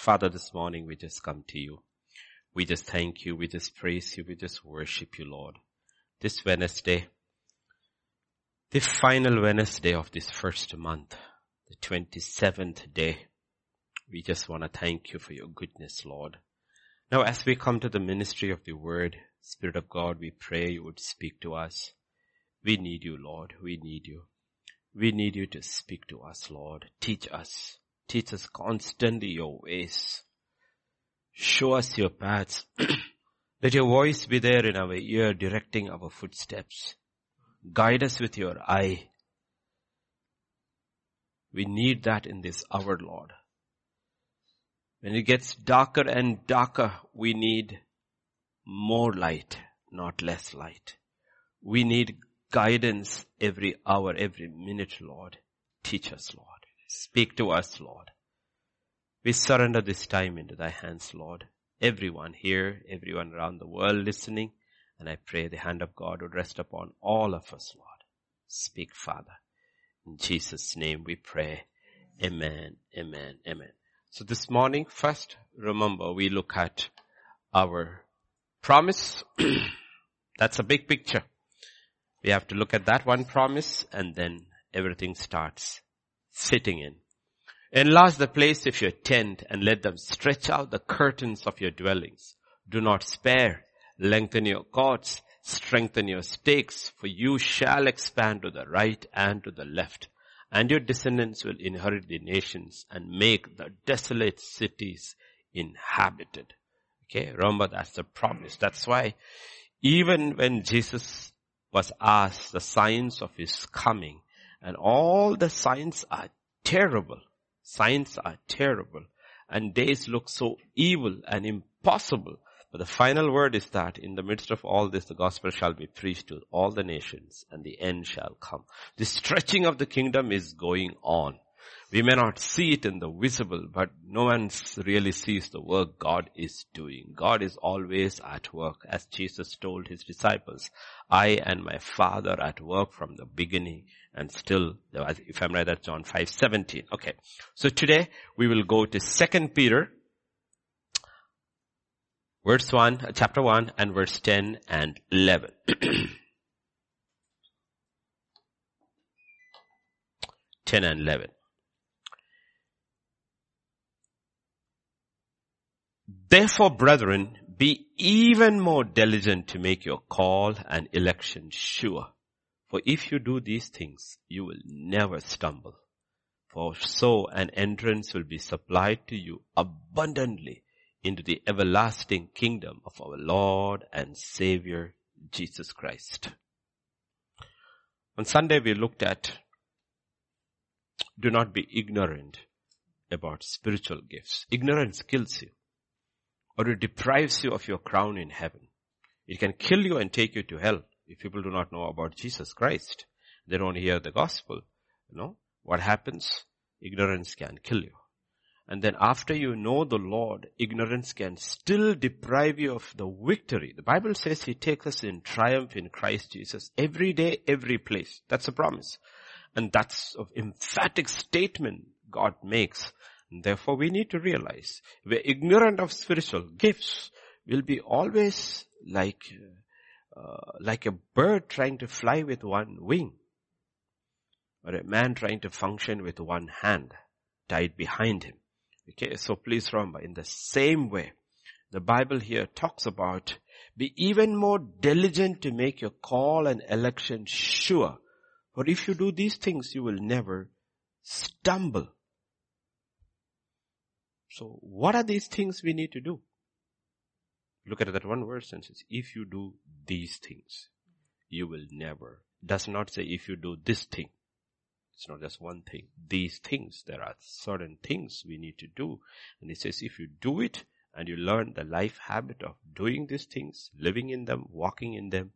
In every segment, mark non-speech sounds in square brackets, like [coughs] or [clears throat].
Father, this morning we just come to you. We just thank you. We just praise you. We just worship you, Lord. This Wednesday, the final Wednesday of this first month, the 27th day, we just want to thank you for your goodness, Lord. Now as we come to the ministry of the word, Spirit of God, we pray you would speak to us. We need you, Lord. We need you. We need you to speak to us, Lord. Teach us. Teach us constantly your ways. Show us your paths. [clears throat] Let your voice be there in our ear directing our footsteps. Guide us with your eye. We need that in this hour, Lord. When it gets darker and darker, we need more light, not less light. We need guidance every hour, every minute, Lord. Teach us, Lord. Speak to us, Lord. We surrender this time into thy hands, Lord. Everyone here, everyone around the world listening, and I pray the hand of God would rest upon all of us, Lord. Speak, Father. In Jesus' name we pray. Amen, amen, amen. So this morning, first, remember we look at our promise. [clears throat] That's a big picture. We have to look at that one promise and then everything starts fitting in. Enlarge the place of your tent and let them stretch out the curtains of your dwellings. Do not spare. Lengthen your cords. Strengthen your stakes for you shall expand to the right and to the left. And your descendants will inherit the nations and make the desolate cities inhabited. Okay, remember that's the promise. That's why even when Jesus was asked the signs of his coming, and all the signs are terrible. Signs are terrible. And days look so evil and impossible. But the final word is that in the midst of all this, the gospel shall be preached to all the nations and the end shall come. The stretching of the kingdom is going on. We may not see it in the visible, but no one really sees the work God is doing. God is always at work. As Jesus told his disciples, I and my Father at work from the beginning and still, if I'm right, that's John 5, 17. Okay. So today we will go to 2 Peter, verse 1, uh, chapter 1 and verse 10 and 11. [clears throat] 10 and 11. Therefore, brethren, be even more diligent to make your call and election sure. For if you do these things, you will never stumble. For so an entrance will be supplied to you abundantly into the everlasting kingdom of our Lord and Savior, Jesus Christ. On Sunday we looked at do not be ignorant about spiritual gifts. Ignorance kills you or it deprives you of your crown in heaven. It can kill you and take you to hell if people do not know about Jesus Christ. They don't hear the gospel. You know, what happens? Ignorance can kill you. And then after you know the Lord, ignorance can still deprive you of the victory. The Bible says He takes us in triumph in Christ Jesus every day, every place. That's a promise. And that's an emphatic statement God makes Therefore we need to realize we're ignorant of spiritual gifts will be always like, uh, like a bird trying to fly with one wing or a man trying to function with one hand tied behind him. Okay, so please remember in the same way, the Bible here talks about be even more diligent to make your call and election sure. For if you do these things, you will never stumble. So what are these things we need to do? Look at that one verse and says, if you do these things, you will never. Does not say if you do this thing. It's not just one thing. These things, there are certain things we need to do. And it says if you do it and you learn the life habit of doing these things, living in them, walking in them,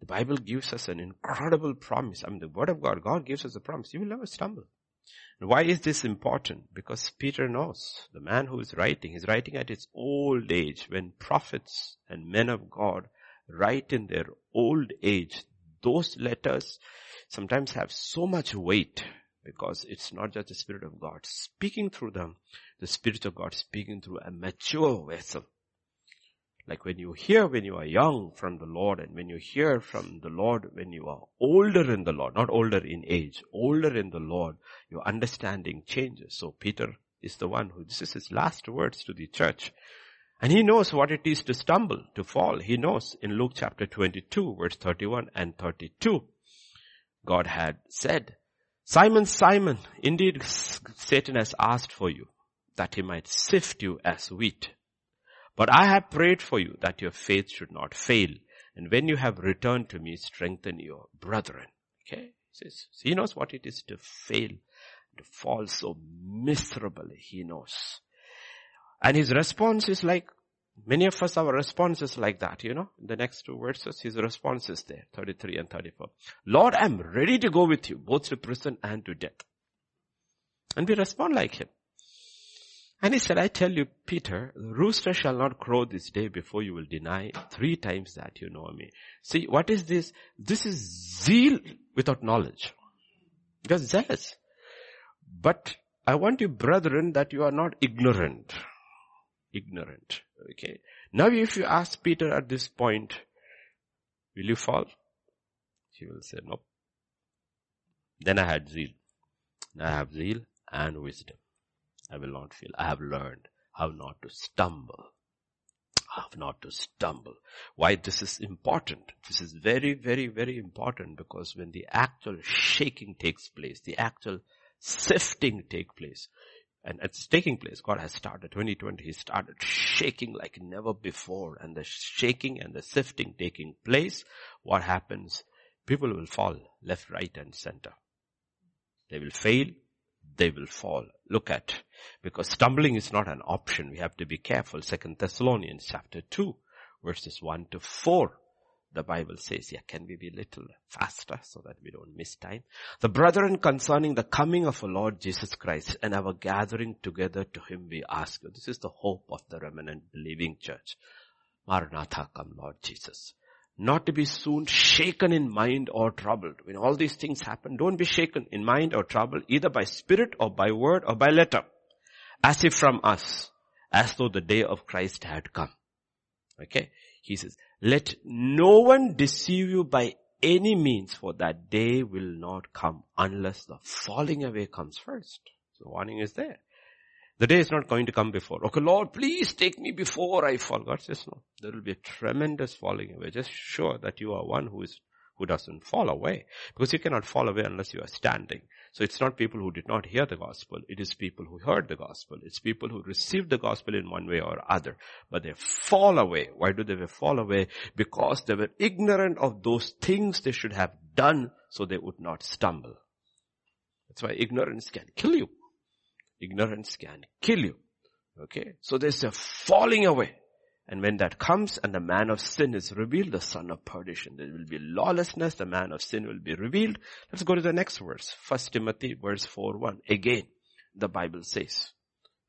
the Bible gives us an incredible promise. I mean, the word of God, God gives us a promise. You will never stumble. Why is this important? Because Peter knows the man who is writing, he's writing at his old age when prophets and men of God write in their old age. Those letters sometimes have so much weight because it's not just the Spirit of God speaking through them the Spirit of God speaking through a mature vessel. Like when you hear when you are young from the Lord and when you hear from the Lord when you are older in the Lord, not older in age, older in the Lord, your understanding changes. So Peter is the one who, this is his last words to the church. And he knows what it is to stumble, to fall. He knows in Luke chapter 22 verse 31 and 32. God had said, Simon, Simon, indeed Satan has asked for you that he might sift you as wheat. But I have prayed for you that your faith should not fail. And when you have returned to me, strengthen your brethren. Okay? He says, he knows what it is to fail, to fall so miserably. He knows. And his response is like, many of us, our response is like that, you know. The next two verses, his response is there, 33 and 34. Lord, I'm ready to go with you, both to prison and to death. And we respond like him. And he said, I tell you, Peter, the rooster shall not crow this day before you will deny three times that you know me. See, what is this? This is zeal without knowledge. Because zealous. But I want you, brethren, that you are not ignorant. Ignorant. Okay. Now if you ask Peter at this point, will you fall? He will say, no. Then I had zeal. Now I have zeal and wisdom. I will not fail. I have learned how not to stumble. How not to stumble. Why this is important? This is very, very, very important because when the actual shaking takes place, the actual sifting take place, and it's taking place. God has started 2020. He started shaking like never before and the shaking and the sifting taking place. What happens? People will fall left, right and center. They will fail they will fall. Look at, because stumbling is not an option. We have to be careful. Second Thessalonians chapter 2 verses 1 to 4. The Bible says, yeah, can we be a little faster so that we don't miss time? The brethren concerning the coming of our Lord Jesus Christ and our gathering together to him we ask you. This is the hope of the remnant believing church. Maranatha come Lord Jesus not to be soon shaken in mind or troubled. When all these things happen, don't be shaken in mind or troubled either by spirit or by word or by letter. As if from us, as though the day of Christ had come. Okay? He says, let no one deceive you by any means for that day will not come unless the falling away comes first. So warning is there. The day is not going to come before. Okay, Lord, please take me before I fall. God says no. There will be a tremendous falling away. Just sure that you are one who is, who doesn't fall away. Because you cannot fall away unless you are standing. So it's not people who did not hear the gospel. It is people who heard the gospel. It's people who received the gospel in one way or other. But they fall away. Why do they fall away? Because they were ignorant of those things they should have done so they would not stumble. That's why ignorance can kill you. Ignorance can kill you. Okay. So there's a falling away. And when that comes and the man of sin is revealed, the son of perdition, there will be lawlessness, the man of sin will be revealed. Let's go to the next verse. First Timothy verse 4 1. Again, the Bible says.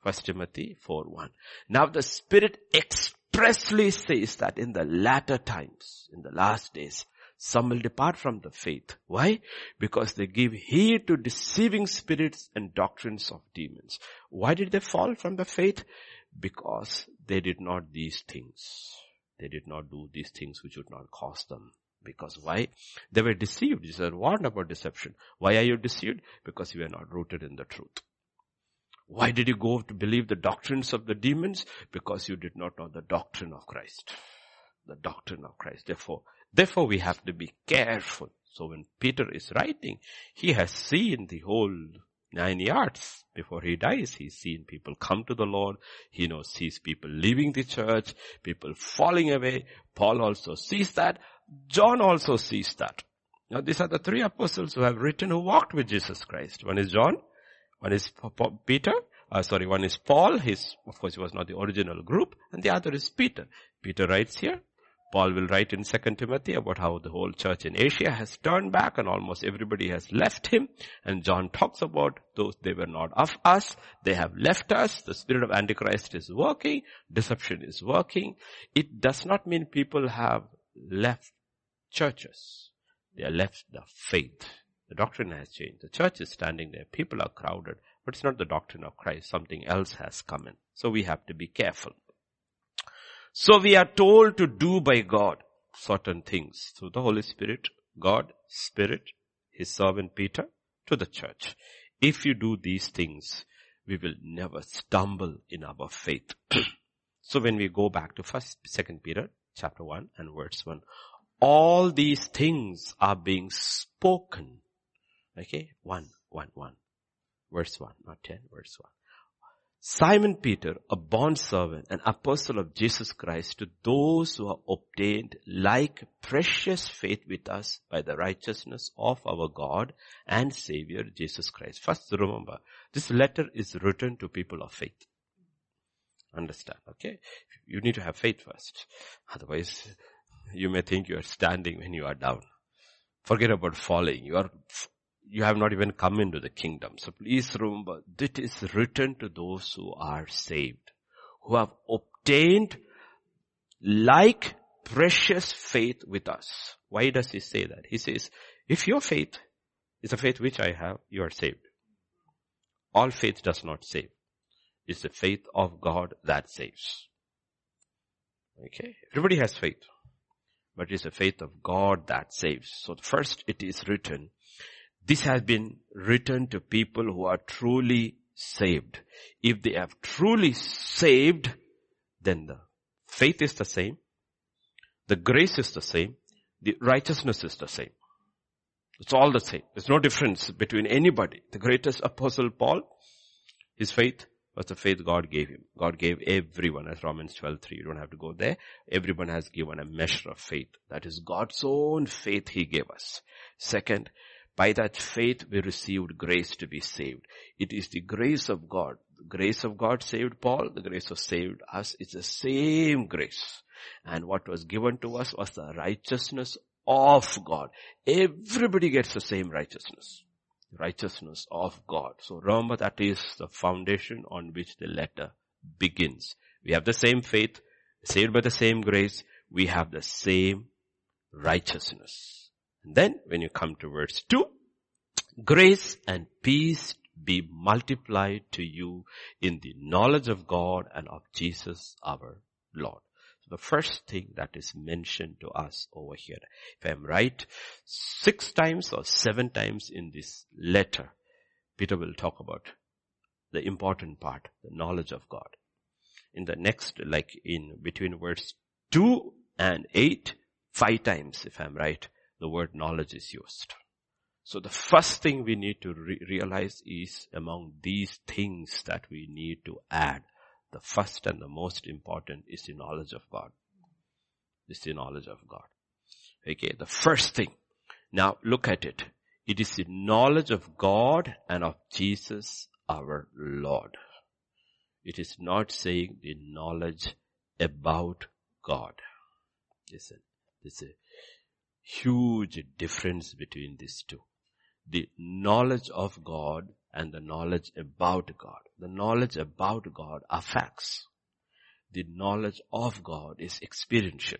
First Timothy 4 1. Now the Spirit expressly says that in the latter times, in the last days, some will depart from the faith. Why? Because they give heed to deceiving spirits and doctrines of demons. Why did they fall from the faith? Because they did not these things. They did not do these things which would not cost them. Because why? They were deceived. Jesus warned about deception. Why are you deceived? Because you are not rooted in the truth. Why did you go to believe the doctrines of the demons? Because you did not know the doctrine of Christ. The doctrine of Christ. Therefore, Therefore we have to be careful. So when Peter is writing, he has seen the whole nine yards before he dies. He's seen people come to the Lord. He knows, sees people leaving the church, people falling away. Paul also sees that. John also sees that. Now these are the three apostles who have written who walked with Jesus Christ. One is John, one is Peter, uh, sorry, one is Paul, his, of course he was not the original group, and the other is Peter. Peter writes here, Paul will write in 2 Timothy about how the whole church in Asia has turned back and almost everybody has left him. And John talks about those, they were not of us. They have left us. The spirit of Antichrist is working. Deception is working. It does not mean people have left churches. They have left the faith. The doctrine has changed. The church is standing there. People are crowded. But it's not the doctrine of Christ. Something else has come in. So we have to be careful. So we are told to do by God certain things through the Holy Spirit, God, Spirit, His servant Peter, to the church. If you do these things, we will never stumble in our faith. [clears throat] so when we go back to first, second Peter chapter 1 and verse 1, all these things are being spoken. Okay, 1, 1, 1. Verse 1, not 10, verse 1. Simon Peter, a bond servant, an apostle of Jesus Christ to those who are obtained like precious faith with us by the righteousness of our God and Savior Jesus Christ. First remember, this letter is written to people of faith. Understand, okay? You need to have faith first. Otherwise, you may think you are standing when you are down. Forget about falling. You are you have not even come into the kingdom. So please remember, this is written to those who are saved, who have obtained like precious faith with us. Why does he say that? He says, if your faith is a faith which I have, you are saved. All faith does not save. It's the faith of God that saves. Okay? Everybody has faith. But it's the faith of God that saves. So first it is written, this has been written to people who are truly saved. If they have truly saved, then the faith is the same, the grace is the same, the righteousness is the same. It's all the same. There's no difference between anybody. The greatest apostle Paul, his faith was the faith God gave him. God gave everyone, as Romans 12, 3. You don't have to go there. Everyone has given a measure of faith. That is God's own faith he gave us. Second, by that faith we received grace to be saved. It is the grace of God. The grace of God saved Paul. The grace of saved us. It's the same grace. And what was given to us was the righteousness of God. Everybody gets the same righteousness. Righteousness of God. So remember that is the foundation on which the letter begins. We have the same faith, saved by the same grace. We have the same righteousness. Then when you come to verse 2, grace and peace be multiplied to you in the knowledge of God and of Jesus our Lord. So the first thing that is mentioned to us over here, if I'm right, six times or seven times in this letter, Peter will talk about the important part, the knowledge of God. In the next, like in between verse 2 and 8, five times if I'm right, the word knowledge is used. So the first thing we need to re- realize is among these things that we need to add, the first and the most important is the knowledge of God. This is the knowledge of God. Okay, the first thing. Now look at it. It is the knowledge of God and of Jesus our Lord. It is not saying the knowledge about God. Listen, this is huge difference between these two. The knowledge of God and the knowledge about God. The knowledge about God are facts. The knowledge of God is experiential.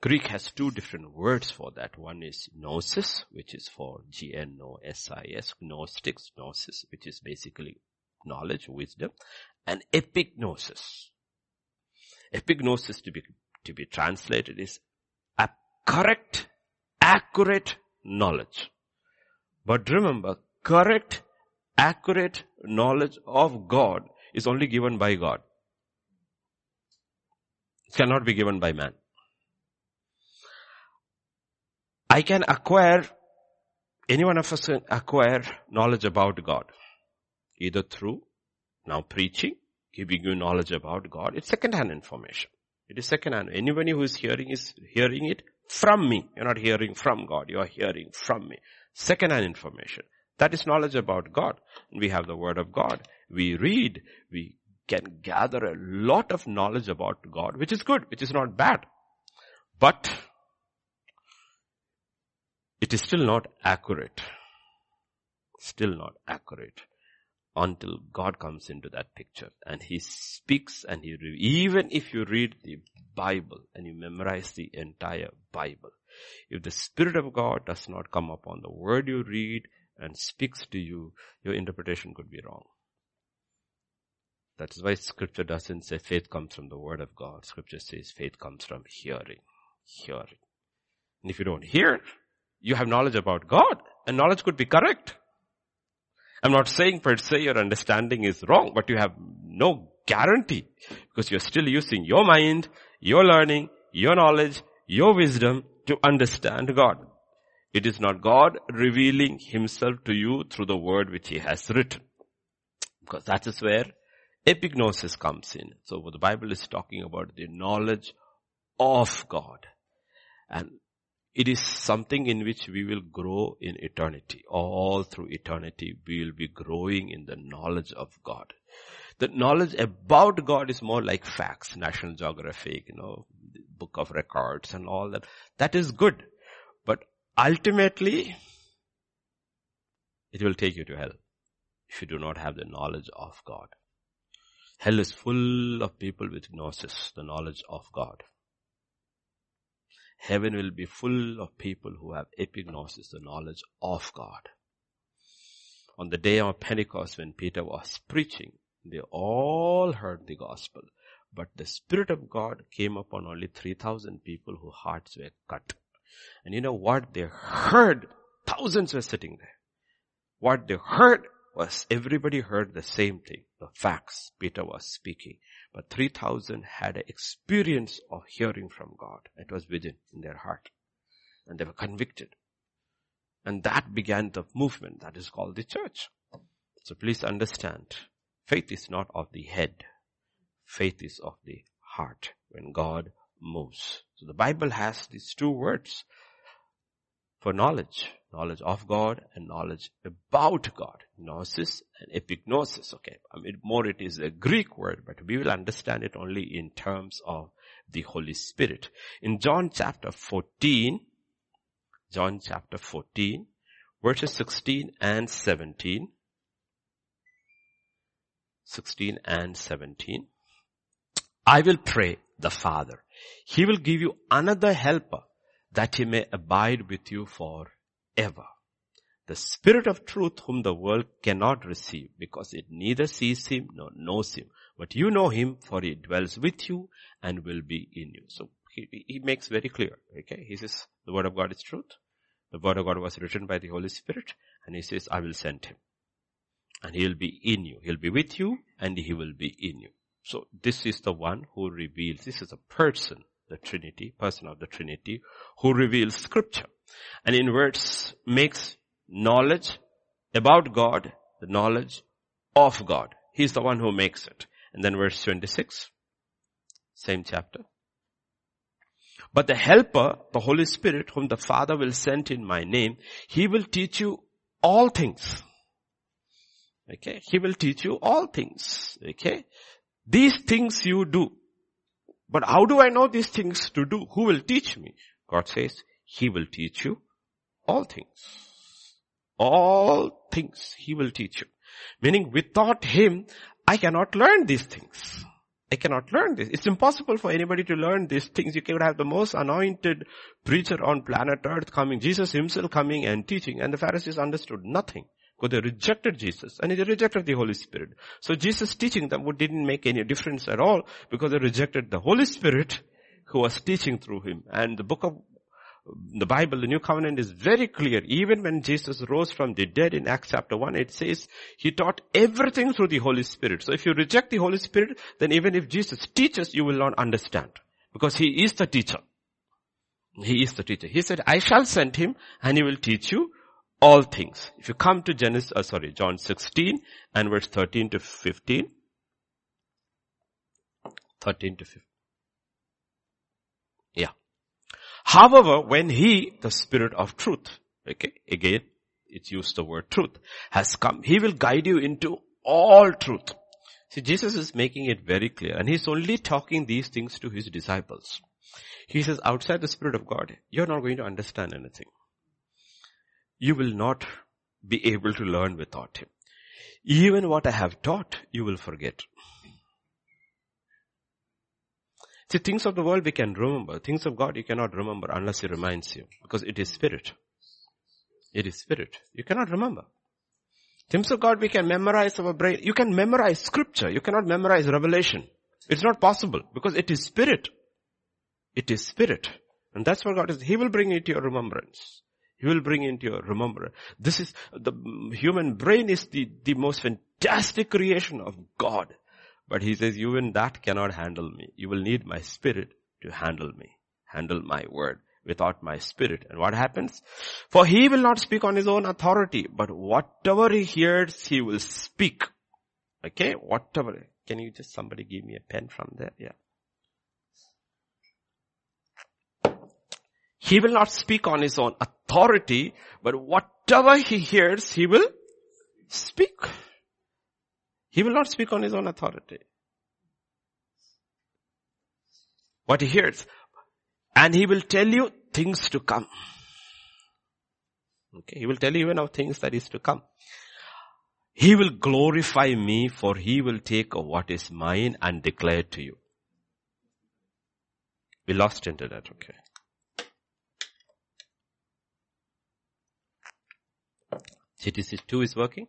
Greek has two different words for that. One is gnosis, which is for G-N-O-S-I-S, gnostics, gnosis, which is basically knowledge, wisdom, and epignosis. Epignosis to be, to be translated is correct, accurate knowledge. But remember, correct, accurate knowledge of God is only given by God. It cannot be given by man. I can acquire, any one of us can acquire knowledge about God. Either through now preaching, giving you knowledge about God. It's second hand information. It is second hand. Anybody who is hearing is hearing it from me. You're not hearing from God. You are hearing from me. Second hand information. That is knowledge about God. We have the word of God. We read. We can gather a lot of knowledge about God, which is good, which is not bad. But it is still not accurate. Still not accurate until God comes into that picture and He speaks and He, even if you read the Bible and you memorize the entire Bible, if the Spirit of God does not come upon the word you read and speaks to you, your interpretation could be wrong. That is why scripture doesn't say faith comes from the word of God. Scripture says faith comes from hearing. Hearing. And if you don't hear, you have knowledge about God and knowledge could be correct. I'm not saying per se your understanding is wrong, but you have no guarantee because you're still using your mind, your learning, your knowledge, your wisdom to understand God. It is not God revealing himself to you through the word which he has written. Because that is where epignosis comes in. So what the Bible is talking about the knowledge of God. And it is something in which we will grow in eternity. All through eternity, we will be growing in the knowledge of God. The knowledge about God is more like facts, National Geographic, you know, book of records and all that. That is good. But ultimately, it will take you to hell if you do not have the knowledge of God. Hell is full of people with gnosis, the knowledge of God. Heaven will be full of people who have epignosis, the knowledge of God. On the day of Pentecost when Peter was preaching, they all heard the gospel. But the Spirit of God came upon only 3,000 people whose hearts were cut. And you know what? They heard, thousands were sitting there. What they heard was everybody heard the same thing, the facts Peter was speaking. But 3000 had an experience of hearing from God. It was within in their heart. And they were convicted. And that began the movement that is called the church. So please understand, faith is not of the head. Faith is of the heart when God moves. So the Bible has these two words for knowledge. Knowledge of God and knowledge about God. Gnosis and epignosis. Okay. I mean, more it is a Greek word, but we will understand it only in terms of the Holy Spirit. In John chapter 14, John chapter 14, verses 16 and 17, 16 and 17, I will pray the Father. He will give you another helper that he may abide with you forever. The Spirit of truth whom the world cannot receive because it neither sees him nor knows him. But you know him for he dwells with you and will be in you. So he, he makes very clear, okay? He says the word of God is truth. The word of God was written by the Holy Spirit and he says, I will send him. And he will be in you. He'll be with you and he will be in you. So this is the one who reveals, this is a person the Trinity, person of the Trinity, who reveals scripture. And in words makes knowledge about God, the knowledge of God. He's the one who makes it. And then verse 26, same chapter. But the helper, the Holy Spirit, whom the Father will send in my name, he will teach you all things. Okay. He will teach you all things. Okay. These things you do. But how do I know these things to do? Who will teach me? God says, He will teach you all things. All things He will teach you. Meaning without Him, I cannot learn these things. I cannot learn this. It's impossible for anybody to learn these things. You can have the most anointed preacher on planet earth coming, Jesus himself coming and teaching, and the Pharisees understood nothing. Because they rejected Jesus and they rejected the Holy Spirit. So Jesus teaching them didn't make any difference at all because they rejected the Holy Spirit who was teaching through him. And the book of the Bible, the New Covenant is very clear. Even when Jesus rose from the dead in Acts chapter 1, it says he taught everything through the Holy Spirit. So if you reject the Holy Spirit, then even if Jesus teaches, you will not understand. Because he is the teacher. He is the teacher. He said, I shall send him and he will teach you all things. If you come to Genesis, uh, sorry, John 16 and verse 13 to 15. 13 to 15. Yeah. However, when he, the spirit of truth, okay, again, it's used the word truth, has come, he will guide you into all truth. See, Jesus is making it very clear and he's only talking these things to his disciples. He says, outside the spirit of God, you're not going to understand anything you will not be able to learn without him. Even what I have taught, you will forget. See, things of the world we can remember. Things of God you cannot remember unless he reminds you. Because it is spirit. It is spirit. You cannot remember. Things of God we can memorize our brain. You can memorize scripture. You cannot memorize revelation. It's not possible because it is spirit. It is spirit. And that's what God is. He will bring it to your remembrance. He will bring into your remembrance. This is, the human brain is the, the most fantastic creation of God. But he says, even that cannot handle me. You will need my spirit to handle me, handle my word without my spirit. And what happens? For he will not speak on his own authority, but whatever he hears, he will speak. Okay? Whatever. Can you just somebody give me a pen from there? Yeah. He will not speak on his own authority, but whatever he hears, he will speak. He will not speak on his own authority. What he hears. And he will tell you things to come. Okay, he will tell you even of things that is to come. He will glorify me for he will take what is mine and declare to you. We lost internet, okay. CTC 2 is working?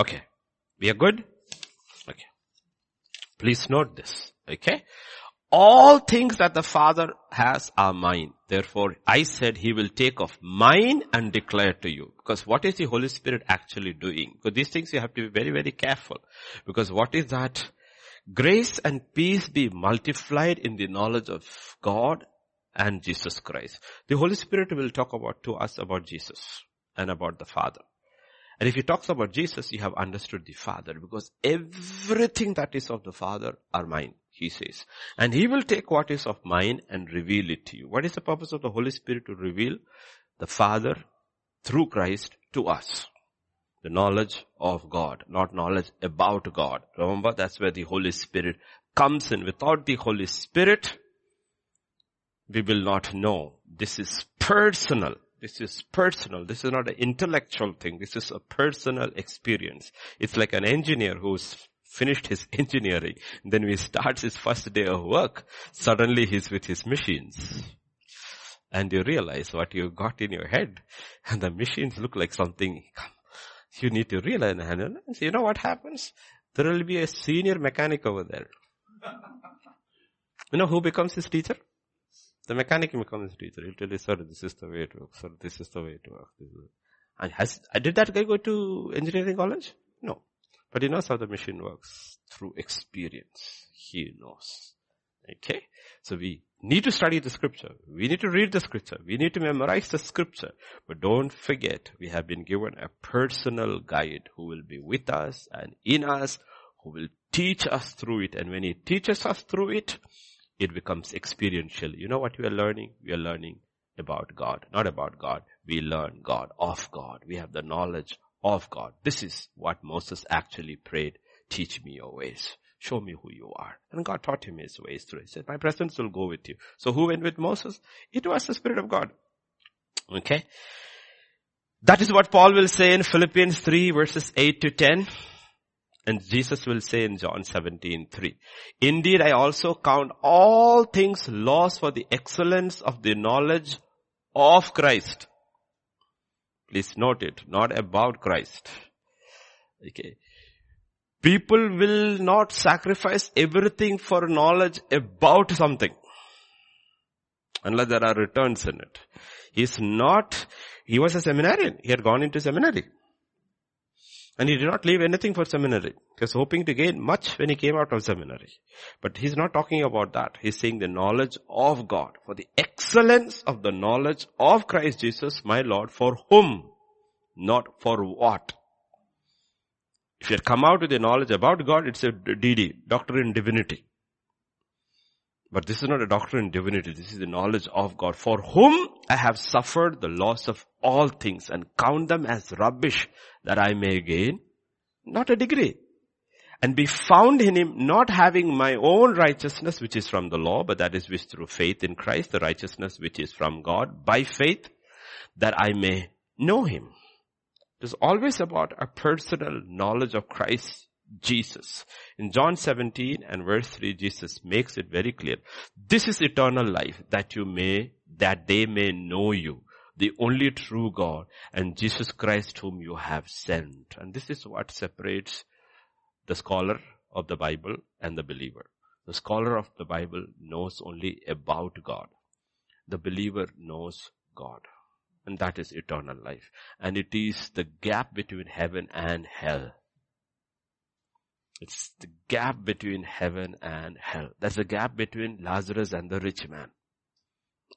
Okay. We are good? Okay. Please note this. Okay. All things that the Father has are mine. Therefore, I said he will take of mine and declare to you. Because what is the Holy Spirit actually doing? Because these things you have to be very, very careful. Because what is that? Grace and peace be multiplied in the knowledge of God and Jesus Christ. The Holy Spirit will talk about to us about Jesus and about the Father. And if he talks about Jesus, you have understood the Father because everything that is of the Father are mine, he says. And he will take what is of mine and reveal it to you. What is the purpose of the Holy Spirit to reveal the Father through Christ to us? The knowledge of God, not knowledge about God. Remember, that's where the Holy Spirit comes in. Without the Holy Spirit, we will not know. This is personal. This is personal. This is not an intellectual thing. This is a personal experience. It's like an engineer who's finished his [laughs] engineering. Then he starts his first day of work. Suddenly he's with his machines. And you realize what you've got in your head. And [laughs] the machines look like something you need to realize, and you know what happens? There will be a senior mechanic over there. You know who becomes his teacher? The mechanic becomes his teacher. He'll tell you, sir, this is the way it works, sir, this is the way it works. And has, did that guy go to engineering college? No. But he knows how the machine works through experience. He knows. Okay? So we need to study the scripture. We need to read the scripture. We need to memorize the scripture. But don't forget, we have been given a personal guide who will be with us and in us, who will teach us through it. And when he teaches us through it, it becomes experiential. You know what we are learning? We are learning about God, not about God. We learn God, of God. We have the knowledge of God. This is what Moses actually prayed. Teach me your ways. Show me who you are. And God taught him his ways through. He said, my presence will go with you. So who went with Moses? It was the Spirit of God. Okay. That is what Paul will say in Philippians 3 verses 8 to 10. And Jesus will say in John 17, 3. Indeed, I also count all things lost for the excellence of the knowledge of Christ. Please note it, not about Christ. Okay. People will not sacrifice everything for knowledge about something. Unless there are returns in it. He's not, he was a seminarian. He had gone into seminary. And he did not leave anything for seminary. He was hoping to gain much when he came out of seminary. But he's not talking about that. He's saying the knowledge of God. For the excellence of the knowledge of Christ Jesus, my Lord, for whom? Not for what? If you had come out with a knowledge about God, it's a DD, doctrine in divinity. But this is not a doctrine in divinity. This is the knowledge of God for whom I have suffered the loss of all things and count them as rubbish that I may gain not a degree and be found in him not having my own righteousness which is from the law but that is which through faith in Christ the righteousness which is from God by faith that I may know him it is always about a personal knowledge of Christ Jesus. In John 17 and verse 3, Jesus makes it very clear. This is eternal life that you may, that they may know you, the only true God and Jesus Christ whom you have sent. And this is what separates the scholar of the Bible and the believer. The scholar of the Bible knows only about God. The believer knows God. And that is eternal life. And it is the gap between heaven and hell. It's the gap between heaven and hell. That's the gap between Lazarus and the rich man.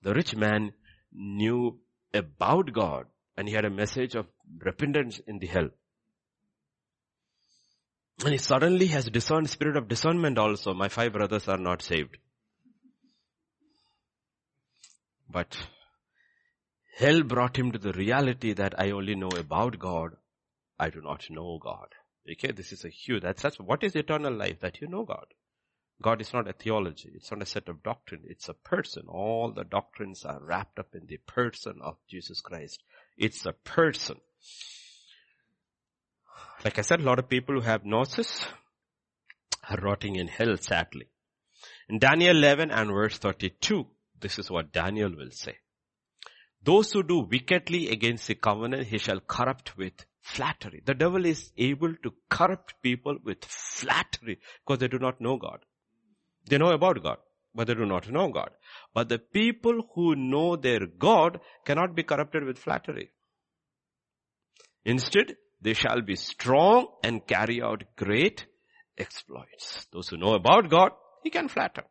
The rich man knew about God and he had a message of repentance in the hell. And he suddenly has discerned spirit of discernment also. My five brothers are not saved. But hell brought him to the reality that I only know about God. I do not know God. Okay, this is a huge, that's, that's what is eternal life? That you know God. God is not a theology. It's not a set of doctrine. It's a person. All the doctrines are wrapped up in the person of Jesus Christ. It's a person. Like I said, a lot of people who have gnosis are rotting in hell, sadly. In Daniel 11 and verse 32, this is what Daniel will say. Those who do wickedly against the covenant, he shall corrupt with flattery. The devil is able to corrupt people with flattery because they do not know God. They know about God, but they do not know God. But the people who know their God cannot be corrupted with flattery. Instead, they shall be strong and carry out great exploits. Those who know about God, he can flatter.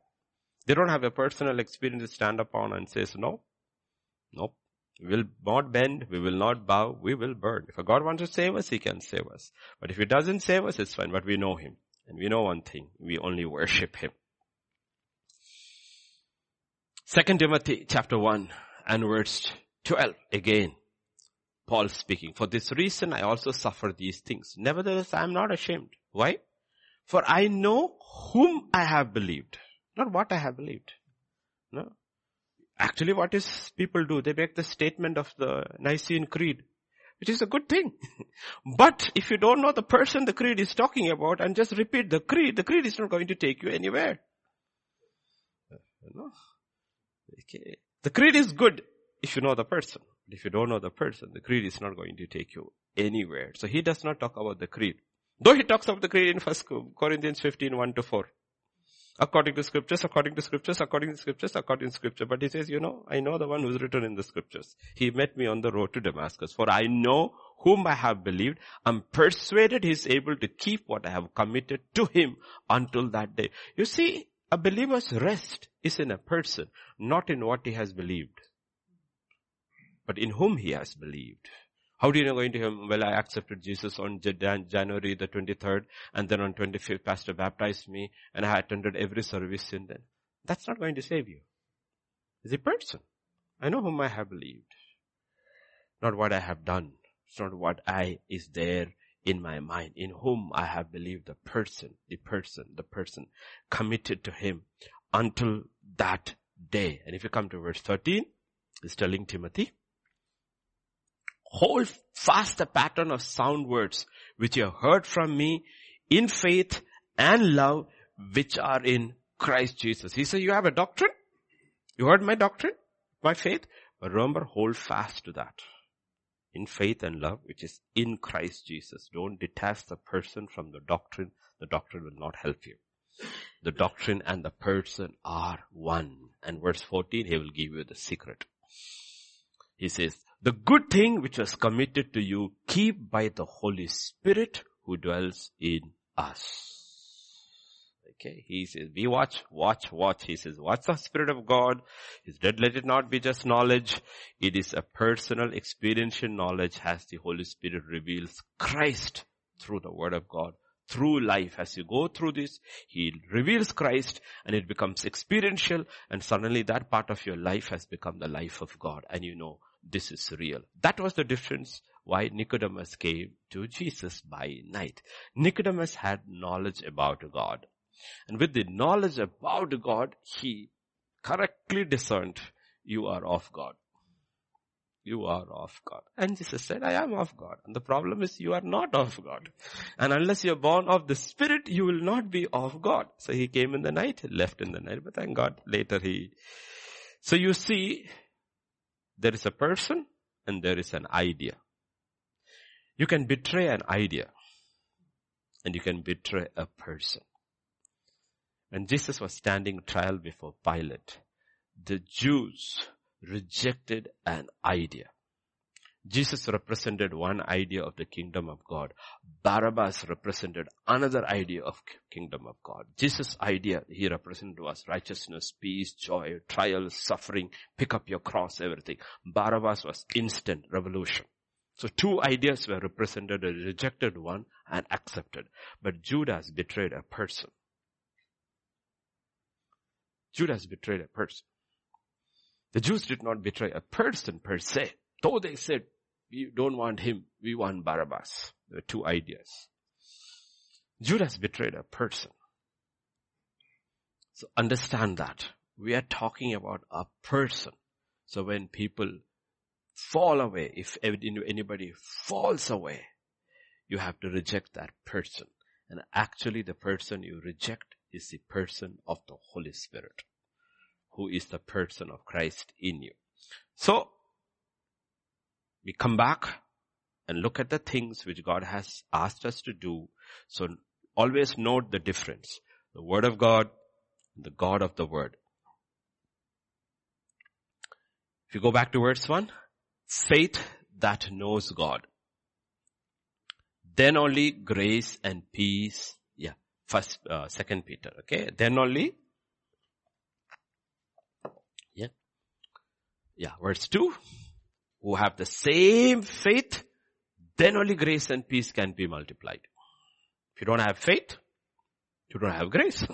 They don't have a personal experience to stand upon and says, no, nope. We will not bend, we will not bow, we will burn. If a God wants to save us, He can save us. But if He doesn't save us, it's fine, but we know Him. And we know one thing, we only worship Him. Second Timothy chapter 1 and verse 12 again. Paul speaking, for this reason I also suffer these things. Nevertheless, I am not ashamed. Why? For I know whom I have believed. Not what I have believed. Actually what is people do? They make the statement of the Nicene Creed, which is a good thing. [laughs] but if you don't know the person the creed is talking about and just repeat the creed, the creed is not going to take you anywhere. You know? Okay. The creed is good if you know the person. But if you don't know the person, the creed is not going to take you anywhere. So he does not talk about the creed. Though he talks about the creed in First Corinthians 15, 1 to 4. According to scriptures, according to scriptures, according to scriptures, according to scripture. But he says, you know, I know the one who's written in the scriptures. He met me on the road to Damascus. For I know whom I have believed. I'm persuaded he's able to keep what I have committed to him until that day. You see, a believer's rest is in a person, not in what he has believed but in whom he has believed. How do you know going to him? Well, I accepted Jesus on January the 23rd and then on 25th, pastor baptized me and I attended every service since then. That's not going to save you. A person. I know whom I have believed. Not what I have done. It's not what I is there in my mind. In whom I have believed the person, the person, the person committed to him until that day. And if you come to verse 13, he's telling Timothy, hold fast the pattern of sound words which you have heard from me in faith and love which are in Christ Jesus. He said, you have a doctrine? You heard my doctrine? My faith? But remember, hold fast to that. In faith and love, which is in Christ Jesus. Don't detach the person from the doctrine. The doctrine will not help you. The doctrine and the person are one. And verse 14, he will give you the secret. He says, the good thing which was committed to you, keep by the Holy Spirit who dwells in us. Okay, he says, we watch, watch, watch. He says, watch the Spirit of God. He said, let it not be just knowledge. It is a personal experiential knowledge as the Holy Spirit reveals Christ through the Word of God. Through life, as you go through this, He reveals Christ and it becomes experiential and suddenly that part of your life has become the life of God and you know this is real. That was the difference why Nicodemus came to Jesus by night. Nicodemus had knowledge about God. And with the knowledge about God, he correctly discerned you are of God. You are of God. And Jesus said, I am of God. And the problem is you are not of God. And unless you are born of the Spirit, you will not be of God. So he came in the night, left in the night, but thank God later he. So you see, there is a person and there is an idea. You can betray an idea and you can betray a person. When Jesus was standing trial before Pilate, the Jews rejected an idea. Jesus represented one idea of the kingdom of God. Barabbas represented another idea of kingdom of God. Jesus' idea he represented was righteousness, peace, joy, trial, suffering, pick up your cross, everything. Barabbas was instant revolution. So two ideas were represented, a rejected one and accepted. But Judas betrayed a person. Judas betrayed a person. The Jews did not betray a person per se. Though they said, we don't want him, we want Barabbas. There were two ideas. Judas betrayed a person. So understand that. We are talking about a person. So when people fall away, if anybody falls away, you have to reject that person. And actually the person you reject is the person of the Holy Spirit who is the person of Christ in you. So, we come back and look at the things which God has asked us to do. So always note the difference. The Word of God, the God of the Word. If you go back to verse 1, faith that knows God. Then only grace and peace. Yeah, first, uh, second Peter. Okay. Then only Yeah, yeah. verse 2. Who have the same faith, then only grace and peace can be multiplied. If you don't have faith, you don't have grace.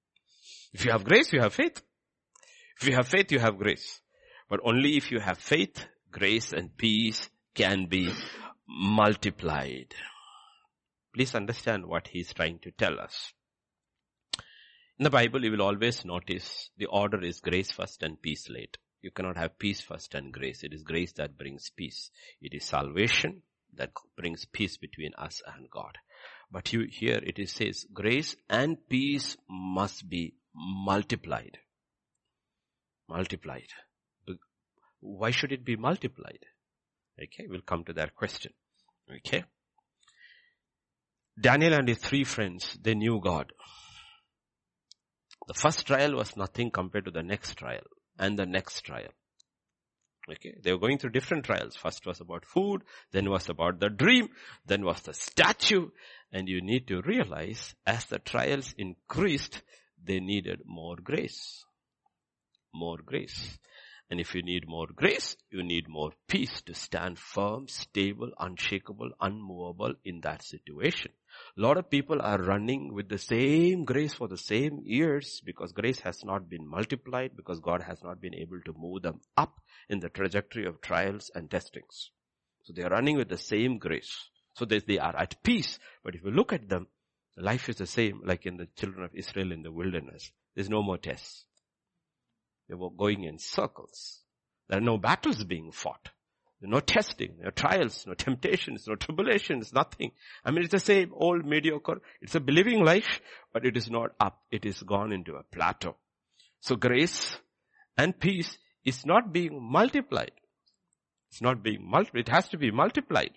[laughs] if you have grace, you have faith. If you have faith, you have grace. But only if you have faith, grace and peace can be multiplied. Please understand what he is trying to tell us. In the Bible, you will always notice the order is grace first and peace late. You cannot have peace first and grace. It is grace that brings peace. It is salvation that brings peace between us and God. But you, here it is says grace and peace must be multiplied. Multiplied. Why should it be multiplied? Okay, we'll come to that question. Okay. Daniel and his three friends, they knew God. The first trial was nothing compared to the next trial and the next trial. Okay, they were going through different trials. First was about food, then was about the dream, then was the statue. And you need to realize as the trials increased, they needed more grace. More grace. And if you need more grace, you need more peace to stand firm, stable, unshakable, unmovable in that situation. A lot of people are running with the same grace for the same years because grace has not been multiplied because God has not been able to move them up in the trajectory of trials and testings. So they are running with the same grace. So they, they are at peace. But if you look at them, life is the same like in the children of Israel in the wilderness. There's no more tests. They were going in circles. There are no battles being fought. No testing, no trials, no temptations, no tribulations, nothing. I mean, it's the same old mediocre. It's a believing life, but it is not up. It is gone into a plateau. So grace and peace is not being multiplied. It's not being multiplied. It has to be multiplied.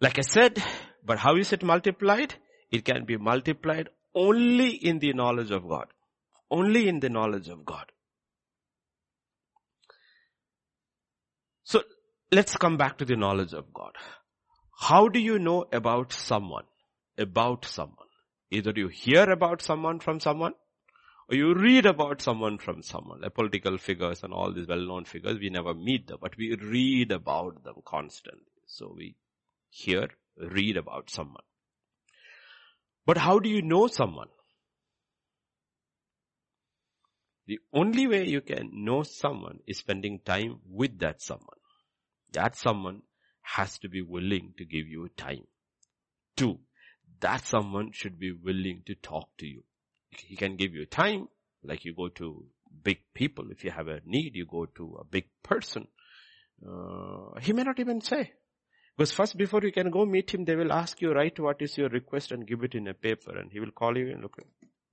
Like I said, but how is it multiplied? It can be multiplied only in the knowledge of God. Only in the knowledge of God. So let's come back to the knowledge of God. How do you know about someone? About someone. Either you hear about someone from someone or you read about someone from someone, like political figures and all these well-known figures. We never meet them, but we read about them constantly. So we hear, read about someone. But how do you know someone? The only way you can know someone is spending time with that someone. That someone has to be willing to give you time. Two, that someone should be willing to talk to you. He can give you time, like you go to big people. If you have a need, you go to a big person. Uh, he may not even say. Because first before you can go meet him, they will ask you, write what is your request and give it in a paper and he will call you and look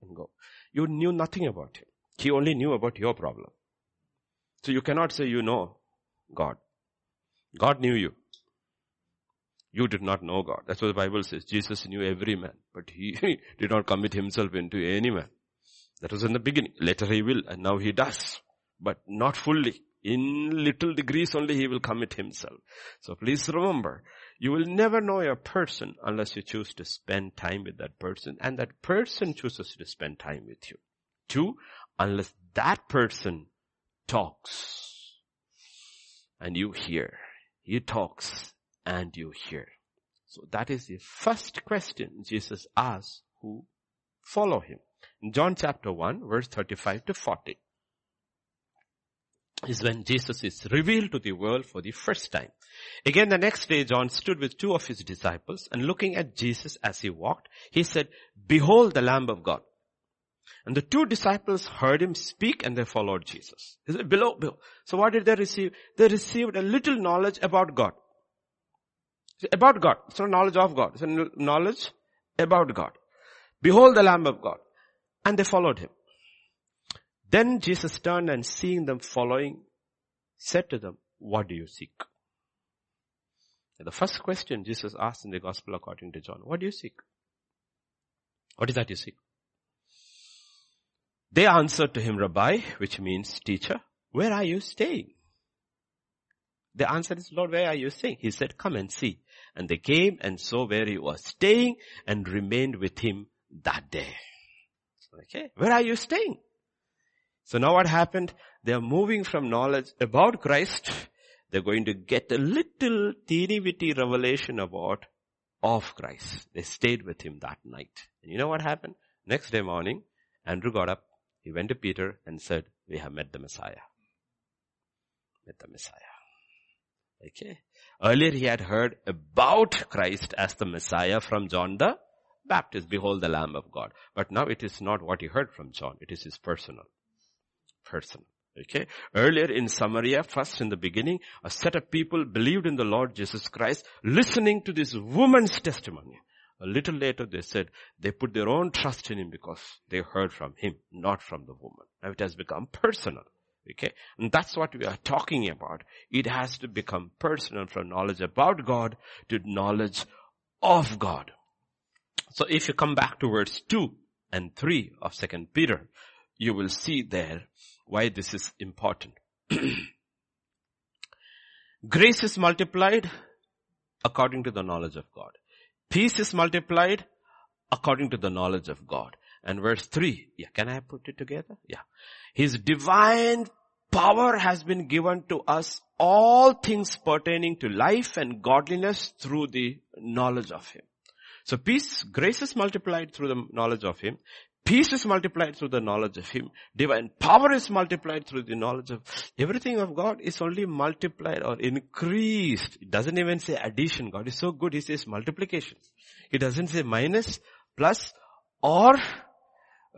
and go. You knew nothing about him. He only knew about your problem. So you cannot say you know God. God knew you. You did not know God. That's what the Bible says. Jesus knew every man, but he [laughs] did not commit himself into any man. That was in the beginning. Later he will, and now he does. But not fully. In little degrees only he will commit himself. So please remember, you will never know a person unless you choose to spend time with that person and that person chooses to spend time with you. Two, unless that person talks and you hear. He talks and you hear. So that is the first question Jesus asks who follow him. In John chapter 1 verse 35 to 40 is when Jesus is revealed to the world for the first time. Again the next day John stood with two of his disciples and looking at Jesus as he walked, he said, behold the Lamb of God. And the two disciples heard him speak and they followed Jesus. He said, below, below. So what did they receive? They received a little knowledge about God. About God. It's not knowledge of God. It's a knowledge about God. Behold the Lamb of God. And they followed him. Then Jesus turned and seeing them following, said to them, what do you seek? The first question Jesus asked in the gospel according to John, what do you seek? What is that you seek? They answered to him, Rabbi, which means teacher, where are you staying? The answer is, Lord, where are you staying? He said, come and see. And they came and saw where he was staying and remained with him that day. Okay. Where are you staying? So now what happened? They are moving from knowledge about Christ. They're going to get a little teeny bitty revelation about of Christ. They stayed with him that night. And you know what happened? Next day morning, Andrew got up, he went to Peter and said, we have met the Messiah. Met the Messiah. Okay. Earlier he had heard about Christ as the Messiah from John the Baptist. Behold the Lamb of God. But now it is not what he heard from John. It is his personal. Personal. Okay. Earlier in Samaria, first in the beginning, a set of people believed in the Lord Jesus Christ, listening to this woman's testimony. A little later they said they put their own trust in him because they heard from him, not from the woman. Now it has become personal. Okay. And that's what we are talking about. It has to become personal from knowledge about God to knowledge of God. So if you come back to verse 2 and 3 of 2 Peter, you will see there why this is important. [clears throat] Grace is multiplied according to the knowledge of God. Peace is multiplied according to the knowledge of God. And verse 3, yeah, can I put it together? Yeah. His divine power has been given to us all things pertaining to life and godliness through the knowledge of Him. So peace, grace is multiplied through the knowledge of Him. Peace is multiplied through the knowledge of Him. Divine power is multiplied through the knowledge of everything of God is only multiplied or increased. It doesn't even say addition. God is so good. He says multiplication. He doesn't say minus, plus, or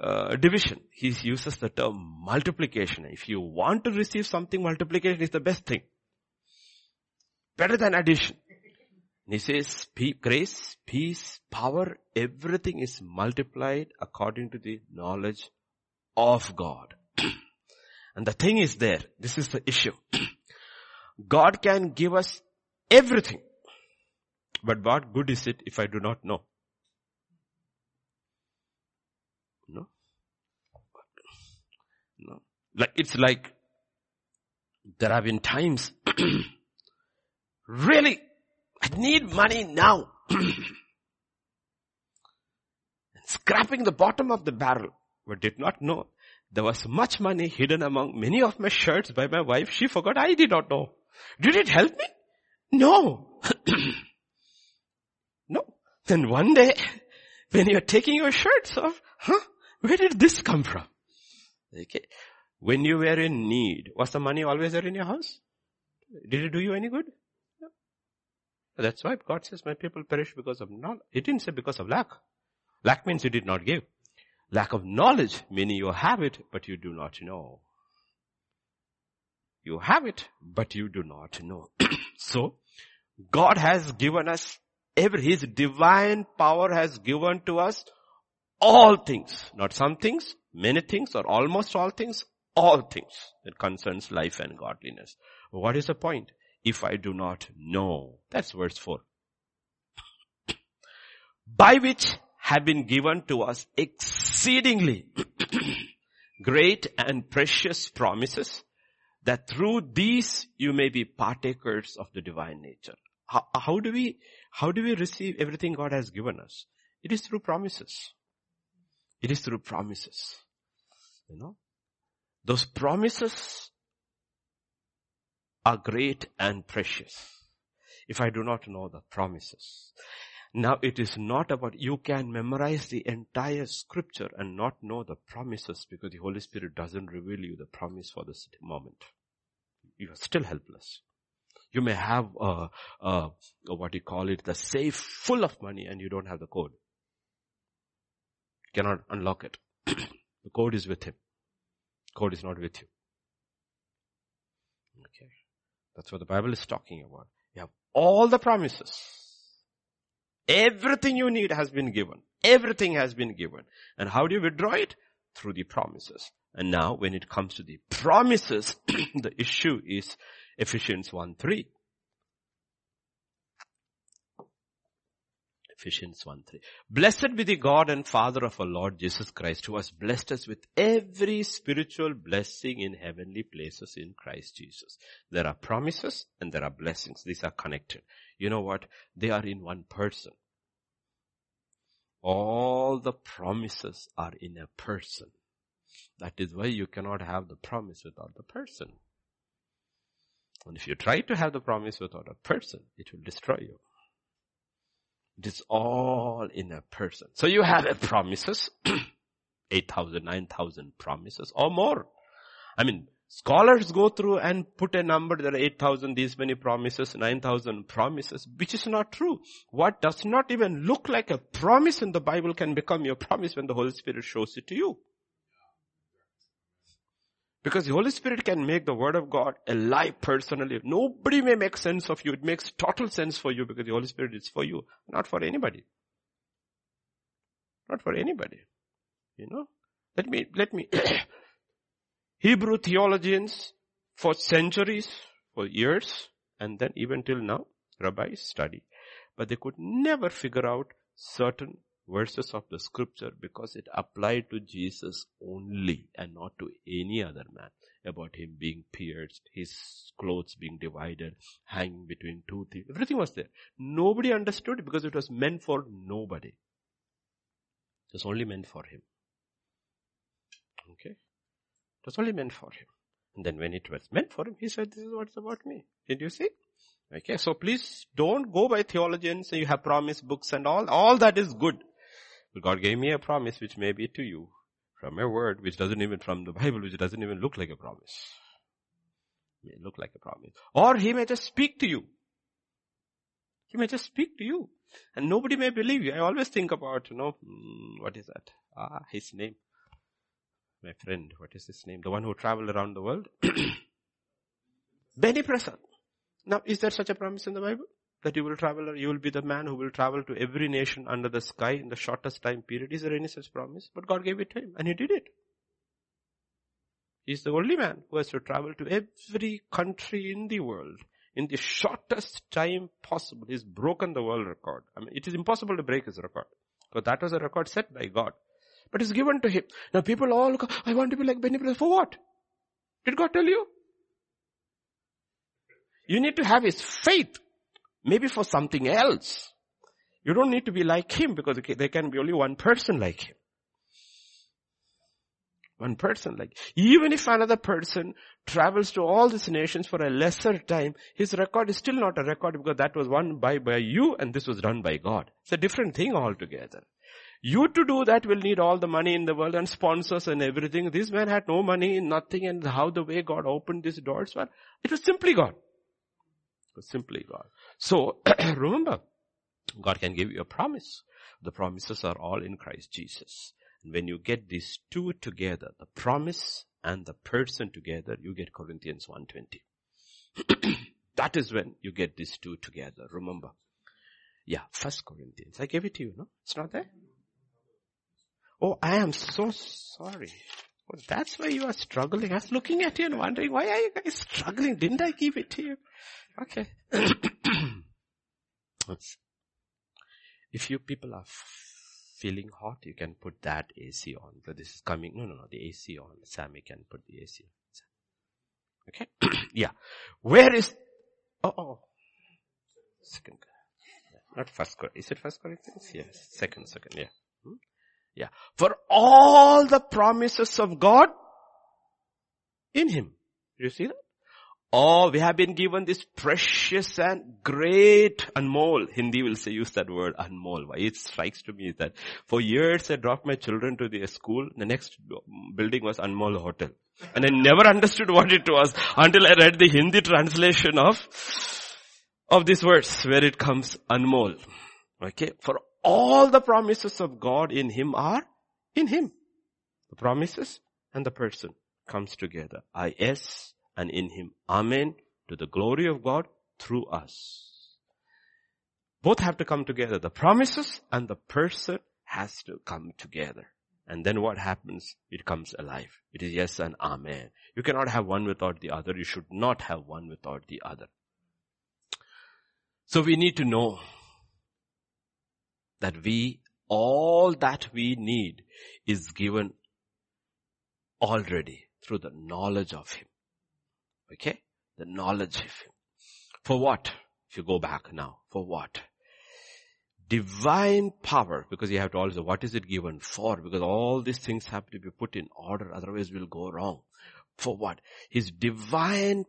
uh, division. He uses the term multiplication. If you want to receive something, multiplication is the best thing. Better than addition. He says grace, peace, power, everything is multiplied according to the knowledge of God. [clears throat] and the thing is there, this is the issue. [clears throat] God can give us everything. But what good is it if I do not know? No? No. Like, it's like, there have been times, [clears throat] really, I need money now. [clears throat] Scrapping the bottom of the barrel, but did not know there was much money hidden among many of my shirts by my wife. She forgot I did not know. Did it help me? No. [clears throat] no. Then one day, when you're taking your shirts off, huh? Where did this come from? Okay. When you were in need, was the money always there in your house? Did it do you any good? That's why God says, my people perish because of not, He didn't say because of lack. Lack means you did not give. Lack of knowledge, meaning you have it, but you do not know. You have it, but you do not know. [clears throat] so, God has given us every, His divine power has given to us all things. Not some things, many things or almost all things, all things that concerns life and godliness. What is the point? If I do not know. That's verse 4. By which have been given to us exceedingly [clears throat] great and precious promises that through these you may be partakers of the divine nature. How, how, do we, how do we receive everything God has given us? It is through promises. It is through promises. You know, those promises are great and precious. If I do not know the promises. Now it is not about, you can memorize the entire scripture and not know the promises because the Holy Spirit doesn't reveal you the promise for this moment. You are still helpless. You may have a, a, a what you call it, the safe full of money and you don't have the code. You cannot unlock it. [clears throat] the code is with him. Code is not with you. Okay. That's what the Bible is talking about. You have all the promises. Everything you need has been given. Everything has been given. And how do you withdraw it? Through the promises. And now when it comes to the promises, [clears throat] the issue is Ephesians 1 3. Ephesians 1 3. Blessed be the God and Father of our Lord Jesus Christ who has blessed us with every spiritual blessing in heavenly places in Christ Jesus. There are promises and there are blessings. These are connected. You know what? They are in one person. All the promises are in a person. That is why you cannot have the promise without the person. And if you try to have the promise without a person, it will destroy you. It is all in a person. So you have a promises, [clears throat] 8,000, 9,000 promises or more. I mean, scholars go through and put a number, there are 8,000, these many promises, 9,000 promises, which is not true. What does not even look like a promise in the Bible can become your promise when the Holy Spirit shows it to you. Because the Holy Spirit can make the Word of God alive personally. Nobody may make sense of you. It makes total sense for you because the Holy Spirit is for you, not for anybody. Not for anybody. You know? Let me, let me, [coughs] Hebrew theologians for centuries, for years, and then even till now, rabbis study. But they could never figure out certain verses of the scripture because it applied to Jesus only and not to any other man about him being pierced, his clothes being divided, hanging between two things. Everything was there. Nobody understood because it was meant for nobody. It was only meant for him. Okay? It was only meant for him. And then when it was meant for him, he said, this is what's about me. Did you see? Okay, so please don't go by theologians and you have promise books and all. All that is good. But God gave me a promise which may be to you from a word which doesn't even from the Bible, which doesn't even look like a promise. It may look like a promise. Or he may just speak to you. He may just speak to you. And nobody may believe you. I always think about, you know, hmm, what is that? Ah, his name. My friend, what is his name? The one who traveled around the world? [clears throat] Benny Prasad. Now, is there such a promise in the Bible? That you will travel, you will be the man who will travel to every nation under the sky in the shortest time period. Is there any such promise? But God gave it to him and he did it. He's the only man who has to travel to every country in the world in the shortest time possible. He's broken the world record. I mean, it is impossible to break his record. Because that was a record set by God. But it's given to him. Now people all go, I want to be like Benny. For what? Did God tell you? You need to have his faith Maybe for something else. You don't need to be like him because there can be only one person like him. One person like, even if another person travels to all these nations for a lesser time, his record is still not a record because that was won by, by you and this was done by God. It's a different thing altogether. You to do that will need all the money in the world and sponsors and everything. This man had no money, nothing and how the way God opened these doors, well, it was simply God. It was simply God. So [clears throat] remember, God can give you a promise. The promises are all in Christ Jesus. And when you get these two together, the promise and the person together, you get Corinthians 120. [clears throat] that is when you get these two together. Remember. Yeah, First Corinthians. I gave it to you, no? It's not there? Oh, I am so sorry. Well, that's why you are struggling. I was looking at you and wondering, why are you guys struggling? Didn't I give it to you? Okay. [clears throat] if you people are feeling hot, you can put that AC on. So this is coming. No, no, no. The AC on. Sammy can put the AC on. Okay. [clears throat] yeah. Where is? Oh, oh. Second. Not first. Is it first Corinthians? Yes. Second. Second. Yeah. Hmm? Yeah. For all the promises of God in Him. You see that? Oh, we have been given this precious and great anmol. Hindi will say use that word anmol. Why it strikes to me that for years I dropped my children to the school. The next building was Anmol Hotel. And I never understood what it was until I read the Hindi translation of, of this verse where it comes anmol. Okay. For all the promises of God in Him are in Him. The promises and the person comes together. I S and in him. Amen. To the glory of God through us. Both have to come together. The promises and the person has to come together. And then what happens? It comes alive. It is yes and amen. You cannot have one without the other. You should not have one without the other. So we need to know that we, all that we need is given already through the knowledge of Him. Okay? The knowledge of Him. For what? If you go back now, for what? Divine power, because you have to also, what is it given for? Because all these things have to be put in order, otherwise we'll go wrong. For what? His divine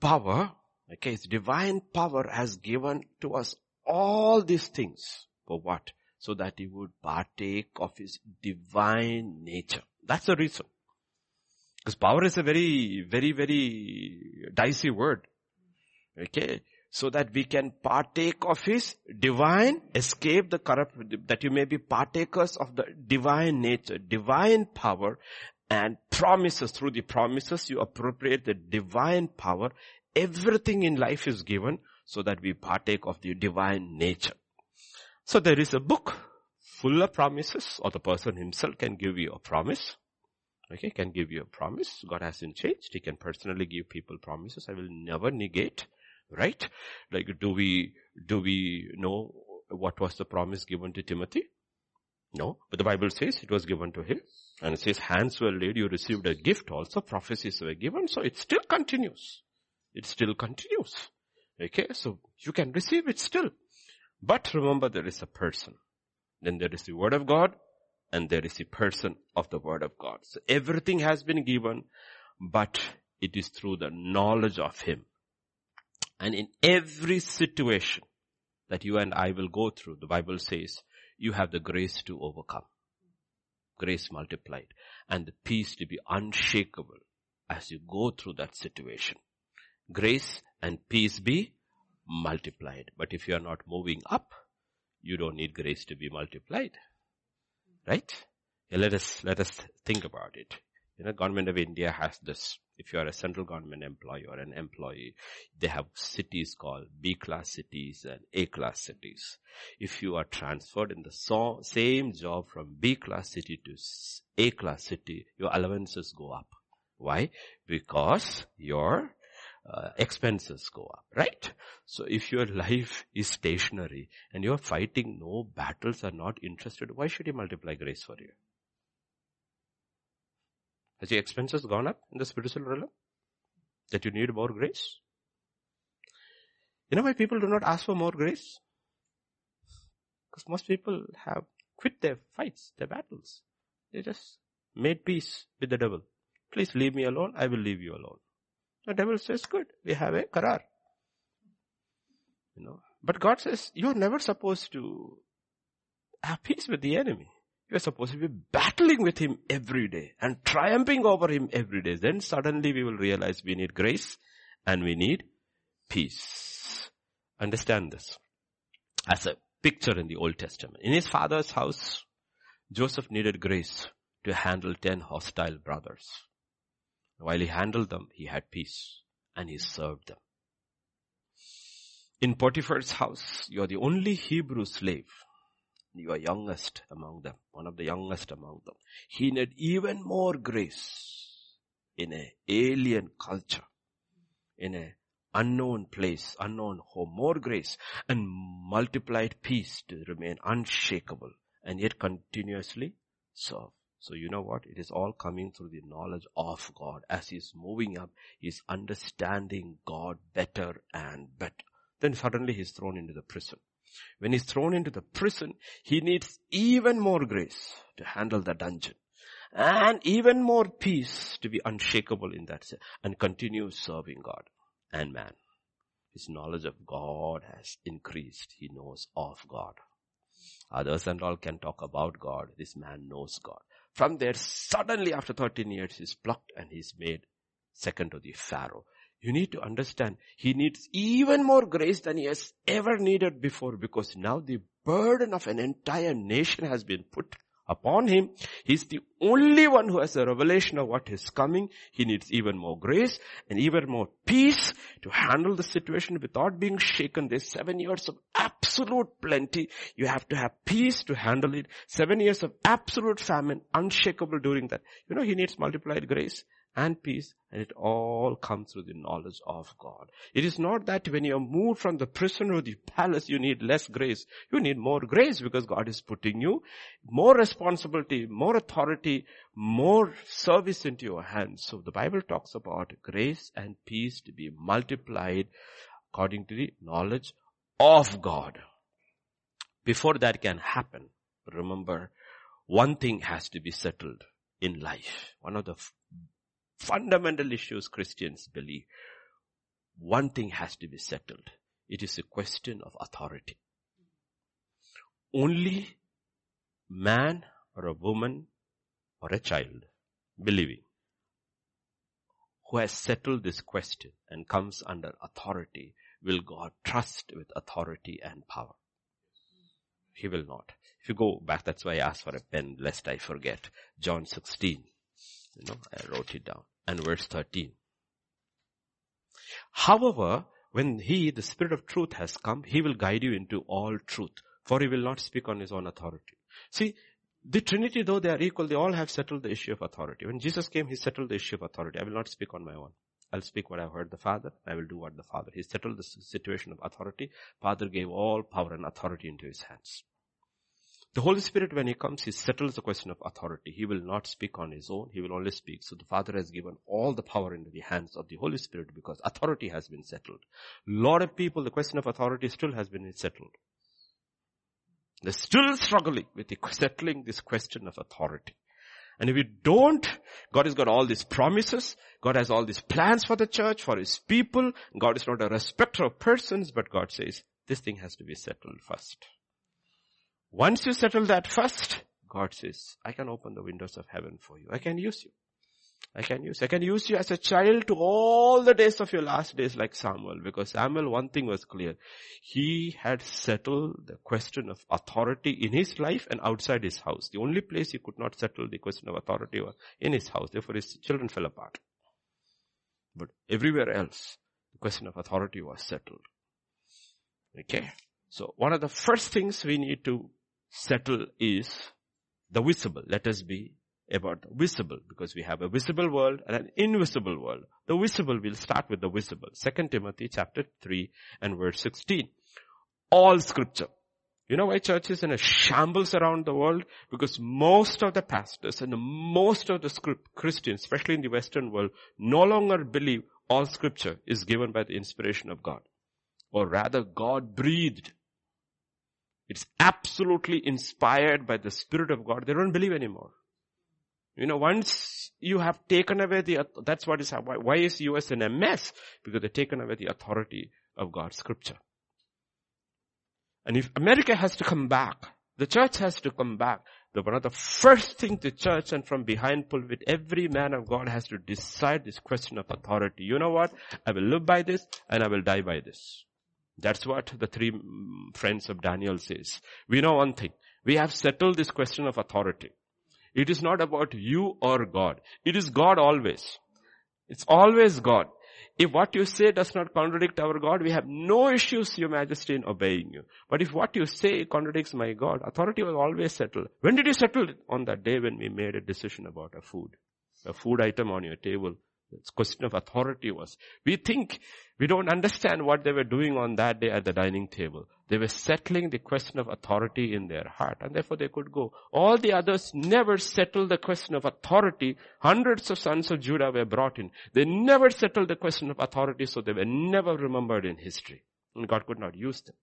power, okay, His divine power has given to us all these things. For what? So that He would partake of His divine nature. That's the reason. Because power is a very, very, very dicey word. Okay. So that we can partake of His divine, escape the corrupt, that you may be partakers of the divine nature, divine power and promises. Through the promises you appropriate the divine power. Everything in life is given so that we partake of the divine nature. So there is a book full of promises or the person himself can give you a promise Okay, can give you a promise. God hasn't changed. He can personally give people promises. I will never negate. Right? Like, do we, do we know what was the promise given to Timothy? No, but the Bible says it was given to him. And it says hands were laid, you received a gift also, prophecies were given, so it still continues. It still continues. Okay, so you can receive it still. But remember there is a person. Then there is the word of God, and there is a person of the word of God. So everything has been given, but it is through the knowledge of Him. And in every situation that you and I will go through, the Bible says, you have the grace to overcome. Grace multiplied. And the peace to be unshakable as you go through that situation. Grace and peace be multiplied. But if you are not moving up, you don't need grace to be multiplied. Right? Yeah, let us, let us think about it. You know, government of India has this, if you are a central government employee or an employee, they have cities called B class cities and A class cities. If you are transferred in the so, same job from B class city to A class city, your allowances go up. Why? Because your uh, expenses go up, right? So if your [laughs] life is stationary and you're fighting no battles, are not interested, why should he multiply grace for you? Has your expenses gone up in the spiritual realm? That you need more grace? You know why people do not ask for more grace? Because most people have quit their fights, their battles. They just made peace with the devil. Please leave me alone, I will leave you alone. The devil says, good, we have a karar. You know, but God says, you're never supposed to have peace with the enemy. You're supposed to be battling with him every day and triumphing over him every day. Then suddenly we will realize we need grace and we need peace. Understand this as a picture in the Old Testament. In his father's house, Joseph needed grace to handle ten hostile brothers. While he handled them, he had peace and he served them. In Potiphar's house, you are the only Hebrew slave. You are youngest among them, one of the youngest among them. He need even more grace in a alien culture, in a unknown place, unknown home, more grace and multiplied peace to remain unshakable and yet continuously serve. So you know what? It is all coming through the knowledge of God. As he's moving up, he's understanding God better and better. Then suddenly he's thrown into the prison. When he's thrown into the prison, he needs even more grace to handle the dungeon and even more peace to be unshakable in that and continue serving God and man. His knowledge of God has increased. He knows of God. Others and all can talk about God. This man knows God. From there, suddenly after 13 years, he's plucked and he's made second to the Pharaoh. You need to understand, he needs even more grace than he has ever needed before because now the burden of an entire nation has been put upon him. He's the only one who has a revelation of what is coming. He needs even more grace and even more peace to handle the situation without being shaken. There's seven years of absolute plenty. You have to have peace to handle it. Seven years of absolute famine, unshakable during that. You know, he needs multiplied grace and peace and it all comes through the knowledge of God. It is not that when you are moved from the prison or the palace you need less grace. You need more grace because God is putting you more responsibility, more authority, more service into your hands. So the Bible talks about grace and peace to be multiplied according to the knowledge of God. Before that can happen, remember one thing has to be settled in life. One of the fundamental issues Christians believe. One thing has to be settled. It is a question of authority. Only man or a woman or a child believing who has settled this question and comes under authority will God trust with authority and power. He will not. If you go back, that's why I asked for a pen lest I forget. John 16. You know, I wrote it down. And verse 13. However, when he, the spirit of truth has come, he will guide you into all truth, for he will not speak on his own authority. See, the Trinity, though they are equal, they all have settled the issue of authority. When Jesus came, he settled the issue of authority. I will not speak on my own. I'll speak what I've heard the Father. I will do what the Father. He settled the situation of authority. Father gave all power and authority into his hands. The Holy Spirit, when He comes, He settles the question of authority. He will not speak on His own. He will only speak. So the Father has given all the power into the hands of the Holy Spirit because authority has been settled. Lot of people, the question of authority still has been settled. They're still struggling with the settling this question of authority. And if you don't, God has got all these promises. God has all these plans for the church, for His people. God is not a respecter of persons, but God says, this thing has to be settled first. Once you settle that first, God says, I can open the windows of heaven for you. I can use you. I can use, I can use you as a child to all the days of your last days like Samuel. Because Samuel, one thing was clear. He had settled the question of authority in his life and outside his house. The only place he could not settle the question of authority was in his house. Therefore his children fell apart. But everywhere else, the question of authority was settled. Okay. So one of the first things we need to settle is the visible. Let us be about the visible because we have a visible world and an invisible world. The visible, we'll start with the visible. Second Timothy chapter 3 and verse 16. All scripture. You know why church is in a shambles around the world? Because most of the pastors and most of the script, Christians, especially in the Western world, no longer believe all scripture is given by the inspiration of God. Or rather, God breathed it's absolutely inspired by the Spirit of God. They don't believe anymore. You know, once you have taken away the, that's what is, why, why is US in a mess? Because they've taken away the authority of God's scripture. And if America has to come back, the church has to come back, the one of the first thing the church and from behind pulpit, every man of God has to decide this question of authority. You know what? I will live by this and I will die by this. That's what the three friends of Daniel says. We know one thing. We have settled this question of authority. It is not about you or God. It is God always. It's always God. If what you say does not contradict our God, we have no issues, your majesty, in obeying you. But if what you say contradicts my God, authority will always settle. When did you settle it? On that day when we made a decision about a food. A food item on your table. It's question of authority was. We think we don't understand what they were doing on that day at the dining table. They were settling the question of authority in their heart and therefore they could go. All the others never settled the question of authority. Hundreds of sons of Judah were brought in. They never settled the question of authority so they were never remembered in history. And God could not use them.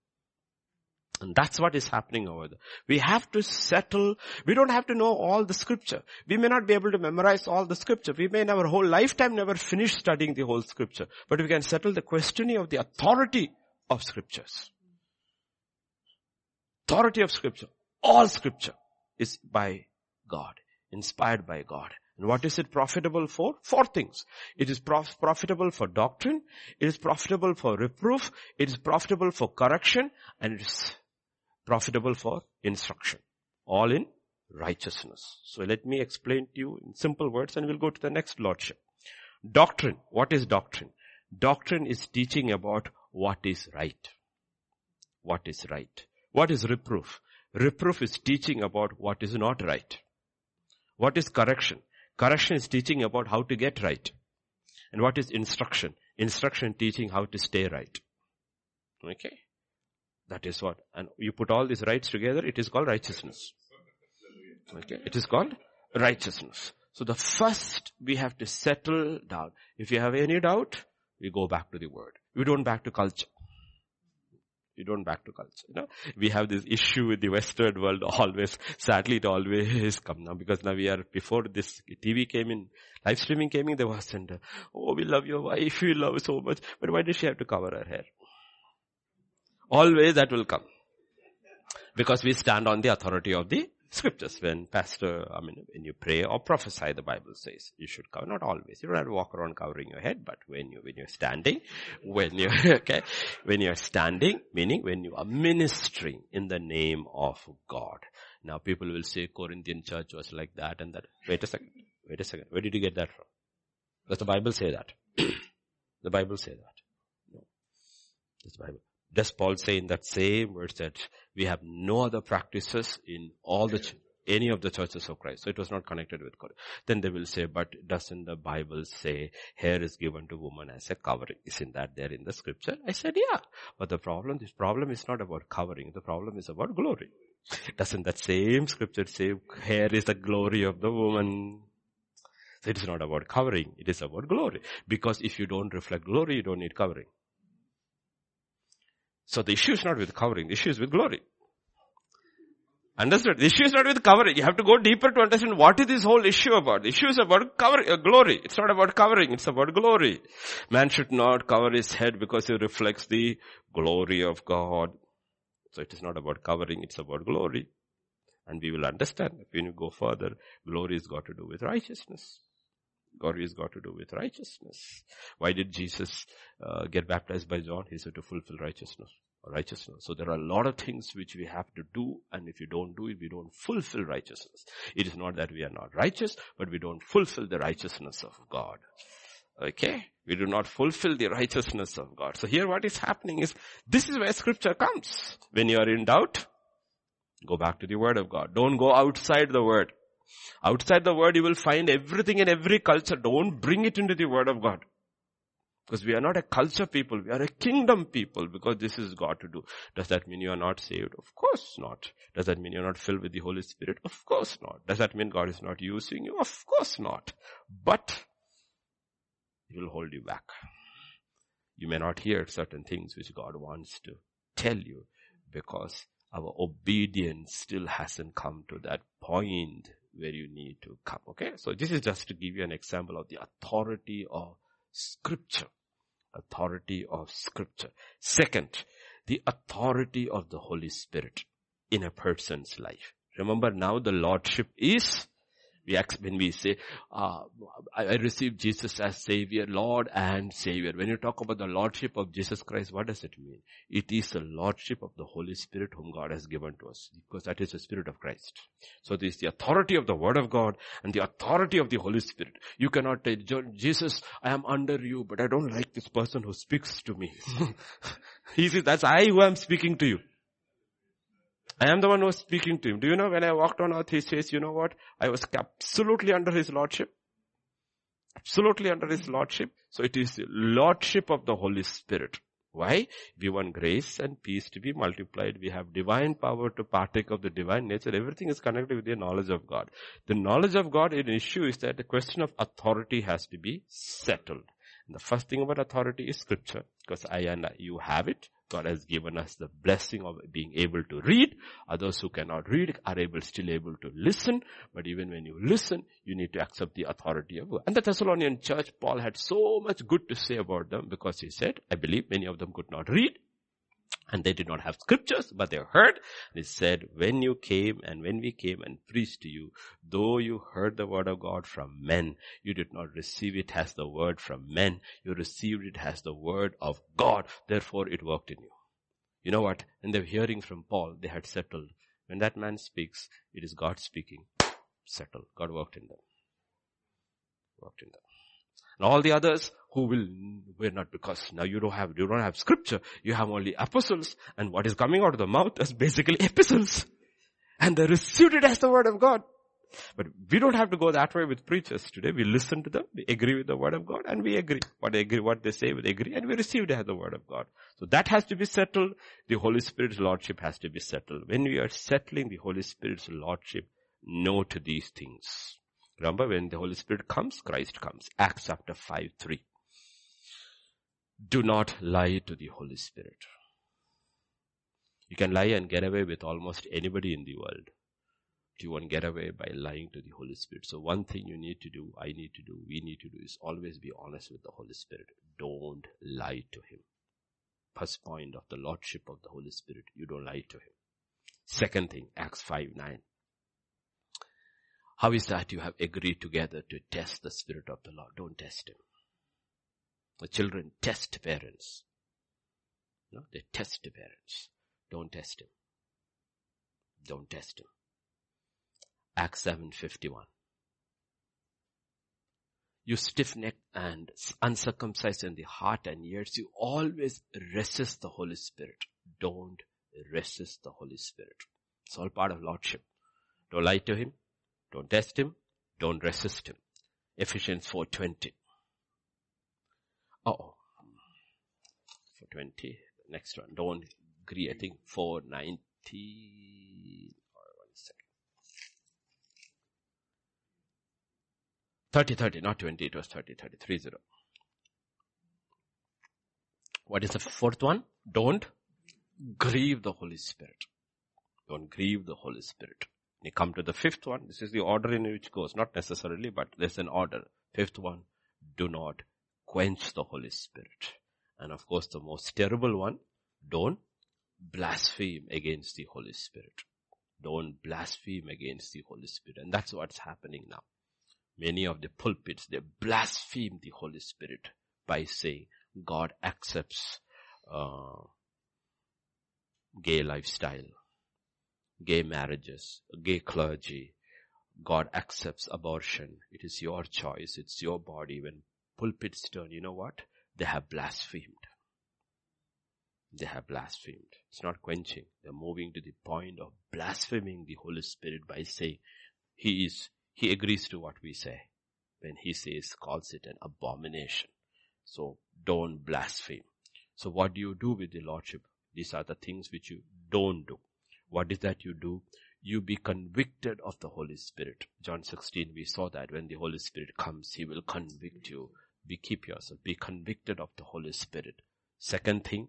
And that's what is happening over there. We have to settle. We don't have to know all the scripture. We may not be able to memorize all the scripture. We may in our whole lifetime never finish studying the whole scripture. But we can settle the questioning of the authority of scriptures. Authority of scripture. All scripture is by God. Inspired by God. And what is it profitable for? Four things. It is prof- profitable for doctrine. It is profitable for reproof. It is profitable for correction. And it is profitable for instruction. All in righteousness. So let me explain to you in simple words and we'll go to the next lordship. Doctrine. What is doctrine? Doctrine is teaching about what is right. What is right. What is reproof? Reproof is teaching about what is not right. What is correction? Correction is teaching about how to get right. And what is instruction? Instruction teaching how to stay right. Okay? That is what. And you put all these rights together, it is called righteousness. Okay? It is called righteousness. So the first we have to settle down. If you have any doubt, we go back to the word. We don't back to culture. We don't back to culture. You know, we have this issue with the Western world always. Sadly, it always come now because now we are before this TV came in, live streaming came in. There was and oh, we love your wife, we love so much, but why does she have to cover her hair? Always that will come. Because we stand on the authority of the scriptures. When pastor, I mean, when you pray or prophesy, the Bible says you should cover. Not always. You don't have to walk around covering your head, but when you, when you're standing, when you, [laughs] okay, when you're standing, meaning when you are ministering in the name of God. Now people will say Corinthian church was like that and that. Wait a second. Wait a second. Where did you get that from? Does the Bible say that? [clears throat] the Bible say that? No. Does the Bible? Does Paul say in that same verse that we have no other practices in all the, ch- any of the churches of Christ. So it was not connected with God. Then they will say, but doesn't the Bible say hair is given to woman as a covering? Isn't that there in the scripture? I said, yeah. But the problem, this problem is not about covering. The problem is about glory. Doesn't that same scripture say hair is the glory of the woman? So it is not about covering. It is about glory. Because if you don't reflect glory, you don't need covering. So the issue is not with covering, the issue is with glory. Understood? The issue is not with covering. You have to go deeper to understand what is this whole issue about. The issue is about covering, uh, glory. It's not about covering, it's about glory. Man should not cover his head because it reflects the glory of God. So it is not about covering, it's about glory. And we will understand when you go further, glory has got to do with righteousness. Has got to do with righteousness. Why did Jesus uh, get baptized by John? He said to fulfill righteousness. Righteousness. So there are a lot of things which we have to do and if you don't do it, we don't fulfill righteousness. It is not that we are not righteous, but we don't fulfill the righteousness of God. Okay? We do not fulfill the righteousness of God. So here what is happening is, this is where scripture comes. When you are in doubt, go back to the word of God. Don't go outside the word. Outside the word you will find everything in every culture. Don't bring it into the word of God. Because we are not a culture people, we are a kingdom people because this is God to do. Does that mean you are not saved? Of course not. Does that mean you're not filled with the Holy Spirit? Of course not. Does that mean God is not using you? Of course not. But He will hold you back. You may not hear certain things which God wants to tell you because our obedience still hasn't come to that point where you need to come. Okay. So this is just to give you an example of the authority of scripture. Authority of scripture. Second, the authority of the Holy Spirit in a person's life. Remember now the Lordship is We when we say, uh, I, I received Jesus as Savior, Lord and Savior. When you talk about the Lordship of Jesus Christ, what does it mean? It is the Lordship of the Holy Spirit whom God has given to us, because that is the Spirit of Christ. So this is the authority of the Word of God and the authority of the Holy Spirit. You cannot tell Jesus, I am under you, but I don't like this person who speaks to me. [laughs] he says, that's I who am speaking to you. I am the one who was speaking to him. Do you know when I walked on earth, he says, you know what? I was absolutely under his lordship. Absolutely under his lordship. So it is the lordship of the Holy Spirit. Why? We want grace and peace to be multiplied. We have divine power to partake of the divine nature. Everything is connected with the knowledge of God. The knowledge of God, an issue is that the question of authority has to be settled. And the first thing about authority is scripture, because I and I, you have it. God has given us the blessing of being able to read. Others who cannot read are able, still able to listen. But even when you listen, you need to accept the authority of God. And the Thessalonian church, Paul had so much good to say about them because he said, I believe many of them could not read. And they did not have scriptures, but they heard. They said, when you came and when we came and preached to you, though you heard the word of God from men, you did not receive it as the word from men. You received it as the word of God. Therefore it worked in you. You know what? In the hearing from Paul, they had settled. When that man speaks, it is God speaking. Settled. God worked in them. Worked in them. And all the others who will, were not because now you don't have, you don't have scripture. You have only epistles and what is coming out of the mouth is basically epistles. And they received it as the word of God. But we don't have to go that way with preachers today. We listen to them, we agree with the word of God, and we agree. What they agree, what they say, we agree, and we receive it as the word of God. So that has to be settled. The Holy Spirit's Lordship has to be settled. When we are settling the Holy Spirit's Lordship, no to these things. Remember when the Holy Spirit comes, Christ comes. Acts chapter 5, 3. Do not lie to the Holy Spirit. You can lie and get away with almost anybody in the world. But you won't get away by lying to the Holy Spirit. So one thing you need to do, I need to do, we need to do is always be honest with the Holy Spirit. Don't lie to Him. First point of the Lordship of the Holy Spirit, you don't lie to Him. Second thing, Acts 5, 9. How is that you have agreed together to test the Spirit of the Lord? Don't test Him. The children test parents. No, they test parents. Don't test Him. Don't test Him. Acts 7.51. You stiff-necked and uncircumcised in the heart and ears, you always resist the Holy Spirit. Don't resist the Holy Spirit. It's all part of Lordship. Don't lie to Him. Don't test him. Don't resist him. Ephesians 4.20. Oh, 4.20. Next one. Don't agree. I think 4.19. One second. 30, 30, not 20. It was 30, 30, 30. What is the fourth one? Don't grieve the Holy Spirit. Don't grieve the Holy Spirit. You come to the fifth one. This is the order in which goes. Not necessarily, but there's an order. Fifth one. Do not quench the Holy Spirit. And of course, the most terrible one. Don't blaspheme against the Holy Spirit. Don't blaspheme against the Holy Spirit. And that's what's happening now. Many of the pulpits, they blaspheme the Holy Spirit by saying God accepts uh, gay lifestyle gay marriages, gay clergy. God accepts abortion. It is your choice. It's your body. When pulpits turn, you know what? They have blasphemed. They have blasphemed. It's not quenching. They're moving to the point of blaspheming the Holy Spirit by saying he is, he agrees to what we say. When he says, calls it an abomination. So don't blaspheme. So what do you do with the Lordship? These are the things which you don't do. What is that you do? You be convicted of the Holy Spirit. John 16, we saw that when the Holy Spirit comes, He will convict you. Be keep yourself. Be convicted of the Holy Spirit. Second thing,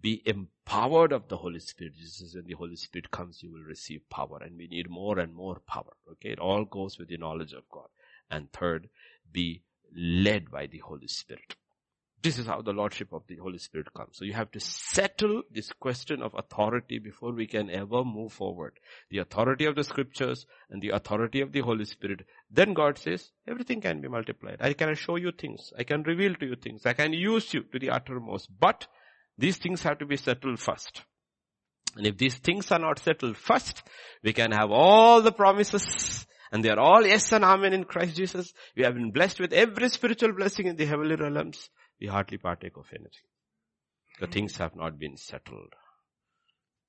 be empowered of the Holy Spirit. Is when the Holy Spirit comes, you will receive power and we need more and more power. Okay. It all goes with the knowledge of God. And third, be led by the Holy Spirit. This is how the Lordship of the Holy Spirit comes. So you have to settle this question of authority before we can ever move forward. The authority of the scriptures and the authority of the Holy Spirit. Then God says, everything can be multiplied. I can show you things. I can reveal to you things. I can use you to the uttermost. But these things have to be settled first. And if these things are not settled first, we can have all the promises and they are all yes and amen in Christ Jesus. We have been blessed with every spiritual blessing in the heavenly realms. We hardly partake of anything. The hmm. things have not been settled.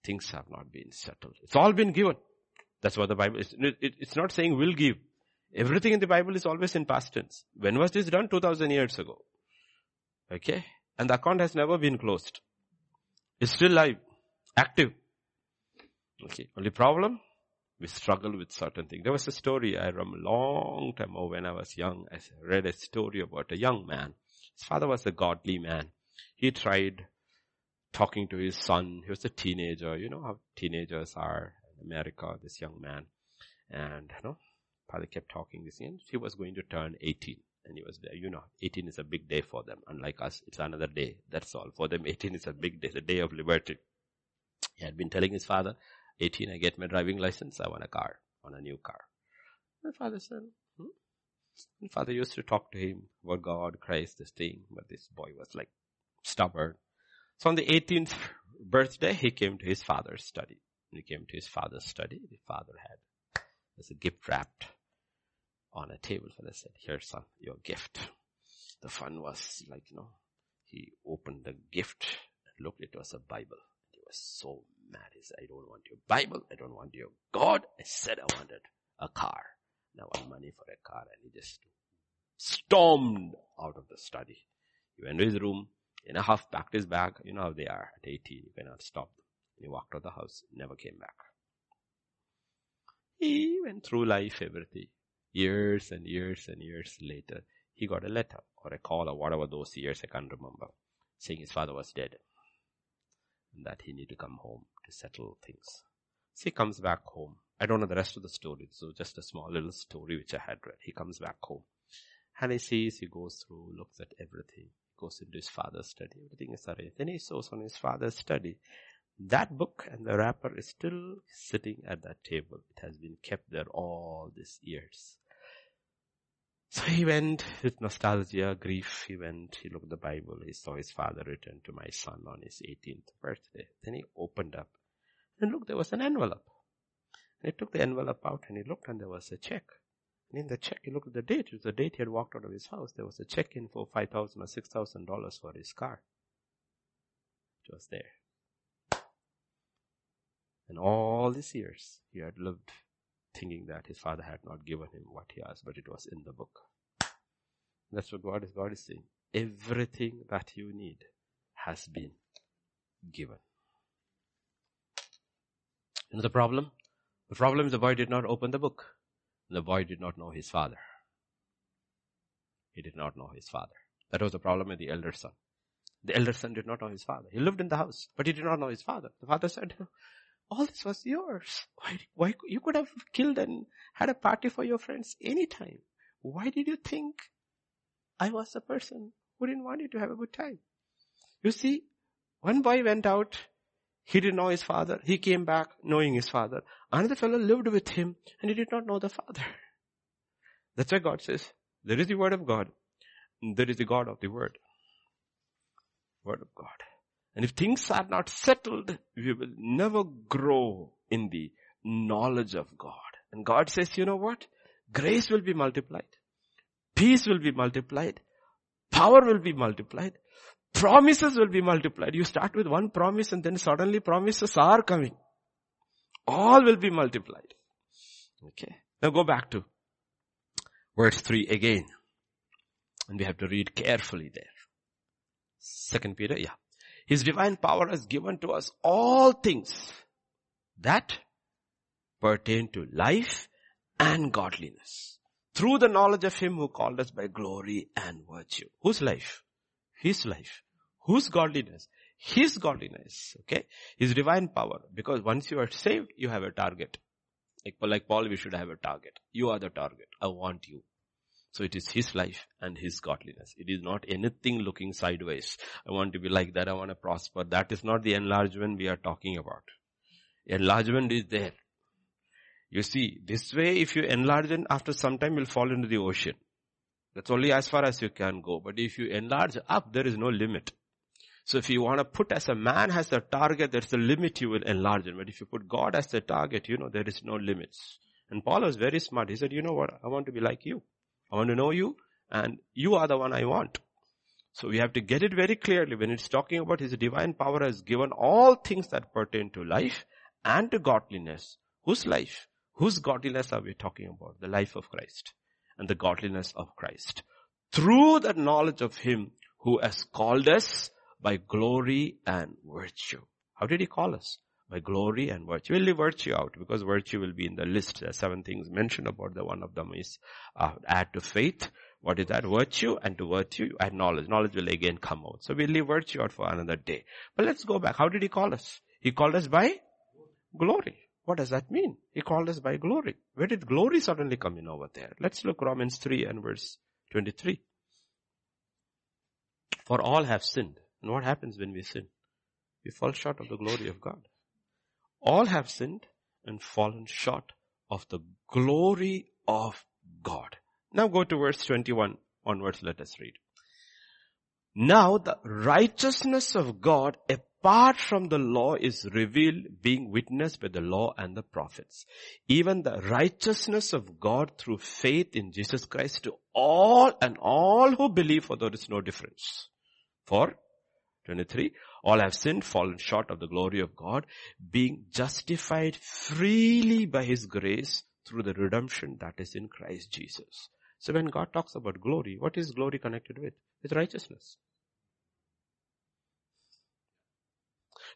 Things have not been settled. It's all been given. That's what the Bible is. It's not saying will give. Everything in the Bible is always in past tense. When was this done? 2000 years ago. Okay? And the account has never been closed. It's still live, active. Okay. Only problem, we struggle with certain things. There was a story I remember a long time ago when I was young. I read a story about a young man. His father was a godly man. He tried talking to his son. He was a teenager. You know how teenagers are in America, this young man. And, you know, father kept talking this he was going to turn 18 and he was there. You know, 18 is a big day for them. Unlike us, it's another day. That's all. For them, 18 is a big day, the day of liberty. He had been telling his father, 18, I get my driving license, I want a car, I want a new car. My father said? And father used to talk to him about God, Christ, this thing, but this boy was like stubborn. So on the 18th birthday, he came to his father's study. He came to his father's study. The father had, there's a gift wrapped on a table. Father said, here's son, your gift. The fun was like, you know, he opened the gift and looked, it was a Bible. He was so mad. He said, I don't want your Bible. I don't want your God. I said I wanted a car. Now I want money for a car. And he just stormed out of the study. He went to his room, in a half packed his bag. You know how they are at 18. You cannot stop. He walked out of the house, never came back. He went through life, everything. Years and years and years later, he got a letter or a call or whatever those years, I can't remember, saying his father was dead. And that he need to come home to settle things. So he comes back home. I don't know the rest of the story, so just a small little story which I had read. He comes back home. And he sees, he goes through, looks at everything, goes into his father's study, everything is arranged. Then he shows on his father's study. That book and the wrapper is still sitting at that table. It has been kept there all these years. So he went with nostalgia, grief. He went, he looked at the Bible. He saw his father return to my son on his 18th birthday. Then he opened up and look, there was an envelope. He took the envelope out and he looked and there was a check. And in the check, he looked at the date. It was the date he had walked out of his house. There was a check in for five thousand or six thousand dollars for his car. It was there. And all these years, he had lived thinking that his father had not given him what he asked, but it was in the book. That's what God is, God is saying. Everything that you need has been given. You know the problem? The problem is the boy did not open the book. The boy did not know his father. He did not know his father. That was the problem with the elder son. The elder son did not know his father. He lived in the house, but he did not know his father. The father said, all this was yours. Why, why, you could have killed and had a party for your friends anytime. Why did you think I was the person who didn't want you to have a good time? You see, one boy went out he didn't know his father. He came back knowing his father. Another fellow lived with him and he did not know the father. [laughs] That's why God says, there is the word of God. There is the God of the word. Word of God. And if things are not settled, we will never grow in the knowledge of God. And God says, you know what? Grace will be multiplied. Peace will be multiplied. Power will be multiplied promises will be multiplied. You start with one promise and then suddenly promises are coming. All will be multiplied. Okay. Now go back to verse 3 again. And we have to read carefully there. Second Peter, yeah. His divine power has given to us all things that pertain to life and godliness through the knowledge of him who called us by glory and virtue. Whose life? His life. Whose godliness? His godliness. Okay? His divine power. Because once you are saved, you have a target. Like, like Paul, we should have a target. You are the target. I want you. So it is His life and His godliness. It is not anything looking sideways. I want to be like that. I want to prosper. That is not the enlargement we are talking about. Enlargement is there. You see, this way if you enlarge it, after some time you'll fall into the ocean. That's only as far as you can go. But if you enlarge up, there is no limit. So if you want to put as a man has a target, there's a limit you will enlarge it. But if you put God as the target, you know, there is no limits. And Paul was very smart. He said, you know what? I want to be like you. I want to know you and you are the one I want. So we have to get it very clearly when it's talking about his divine power has given all things that pertain to life and to godliness. Whose life? Whose godliness are we talking about? The life of Christ and the godliness of Christ. Through the knowledge of Him who has called us by glory and virtue. How did He call us? By glory and virtue. We'll leave virtue out because virtue will be in the list. There are seven things mentioned about the one of them is uh, add to faith. What is that? Virtue and to virtue add knowledge. Knowledge will again come out. So we'll leave virtue out for another day. But let's go back. How did He call us? He called us by glory. What does that mean? He called us by glory. Where did glory suddenly come in over there? Let's look Romans 3 and verse 23. For all have sinned. And what happens when we sin? We fall short of the glory of God. All have sinned and fallen short of the glory of God. Now go to verse 21 onwards, let us read. Now the righteousness of God apart from the law is revealed being witnessed by the law and the prophets. Even the righteousness of God through faith in Jesus Christ to all and all who believe for there is no difference. For 23, all have sinned, fallen short of the glory of God, being justified freely by His grace through the redemption that is in Christ Jesus. So when God talks about glory, what is glory connected with? With righteousness.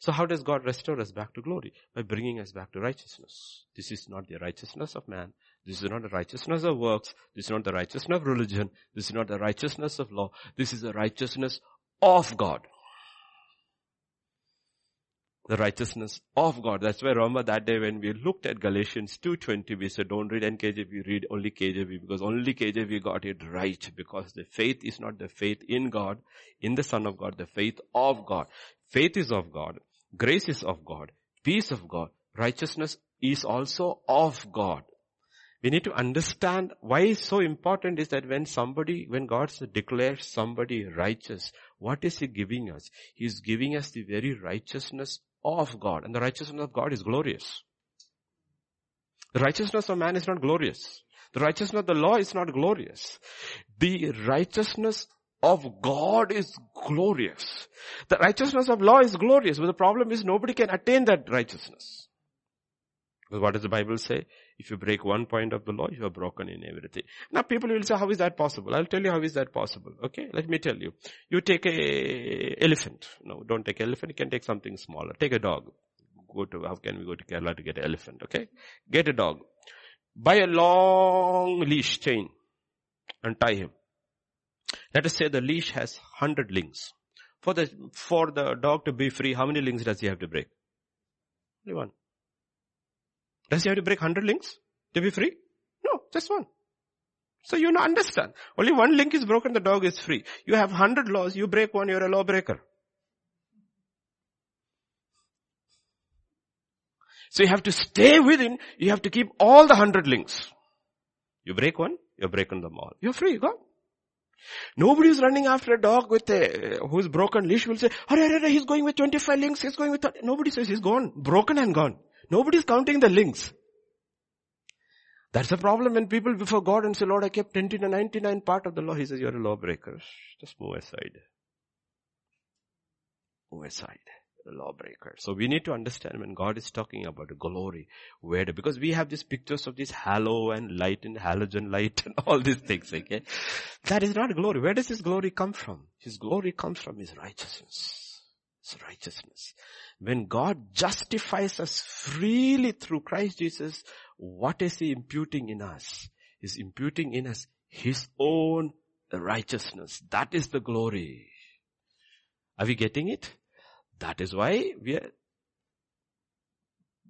So how does God restore us back to glory? By bringing us back to righteousness. This is not the righteousness of man. This is not the righteousness of works. This is not the righteousness of religion. This is not the righteousness of law. This is the righteousness of God. The righteousness of God. That's why remember that day when we looked at Galatians 2.20, we said don't read NKJV, read only KJV because only KJV got it right because the faith is not the faith in God, in the Son of God, the faith of God. Faith is of God. Grace is of God. Peace of God. Righteousness is also of God. We need to understand why so important is that when somebody, when God declares somebody righteous, what is He giving us? He is giving us the very righteousness of God. And the righteousness of God is glorious. The righteousness of man is not glorious. The righteousness of the law is not glorious. The righteousness of God is glorious. The righteousness of law is glorious, but the problem is nobody can attain that righteousness. Because what does the Bible say? If you break one point of the law, you are broken in everything. Now people will say, how is that possible? I'll tell you how is that possible. Okay, let me tell you. You take a elephant. No, don't take elephant. You can take something smaller. Take a dog. Go to, how can we go to Kerala to get an elephant? Okay, get a dog. Buy a long leash chain and tie him. Let us say the leash has 100 links. For the, for the dog to be free, how many links does he have to break? Only one. Does he have to break 100 links to be free? No, just one. So you understand. Only one link is broken, the dog is free. You have 100 laws, you break one, you're a lawbreaker. So you have to stay within, you have to keep all the 100 links. You break one, you've broken them all. You're free, go. Nobody is running after a dog with a, who's broken leash will say, hurry, hurry, hurry, he's going with 25 links, he's going with 30. Nobody says he's gone, broken and gone. Nobody's counting the links. That's the problem when people before God and say, Lord, I kept 99 part of the law. He says, you're a lawbreaker. Just move aside. Move aside lawbreaker. So we need to understand when God is talking about glory, where, because we have these pictures of this halo and light and halogen light [laughs] and all these things, okay? That is not glory. Where does his glory come from? His glory comes from his righteousness. His righteousness. When God justifies us freely through Christ Jesus, what is he imputing in us? He's imputing in us his own righteousness. That is the glory. Are we getting it? That is why we are,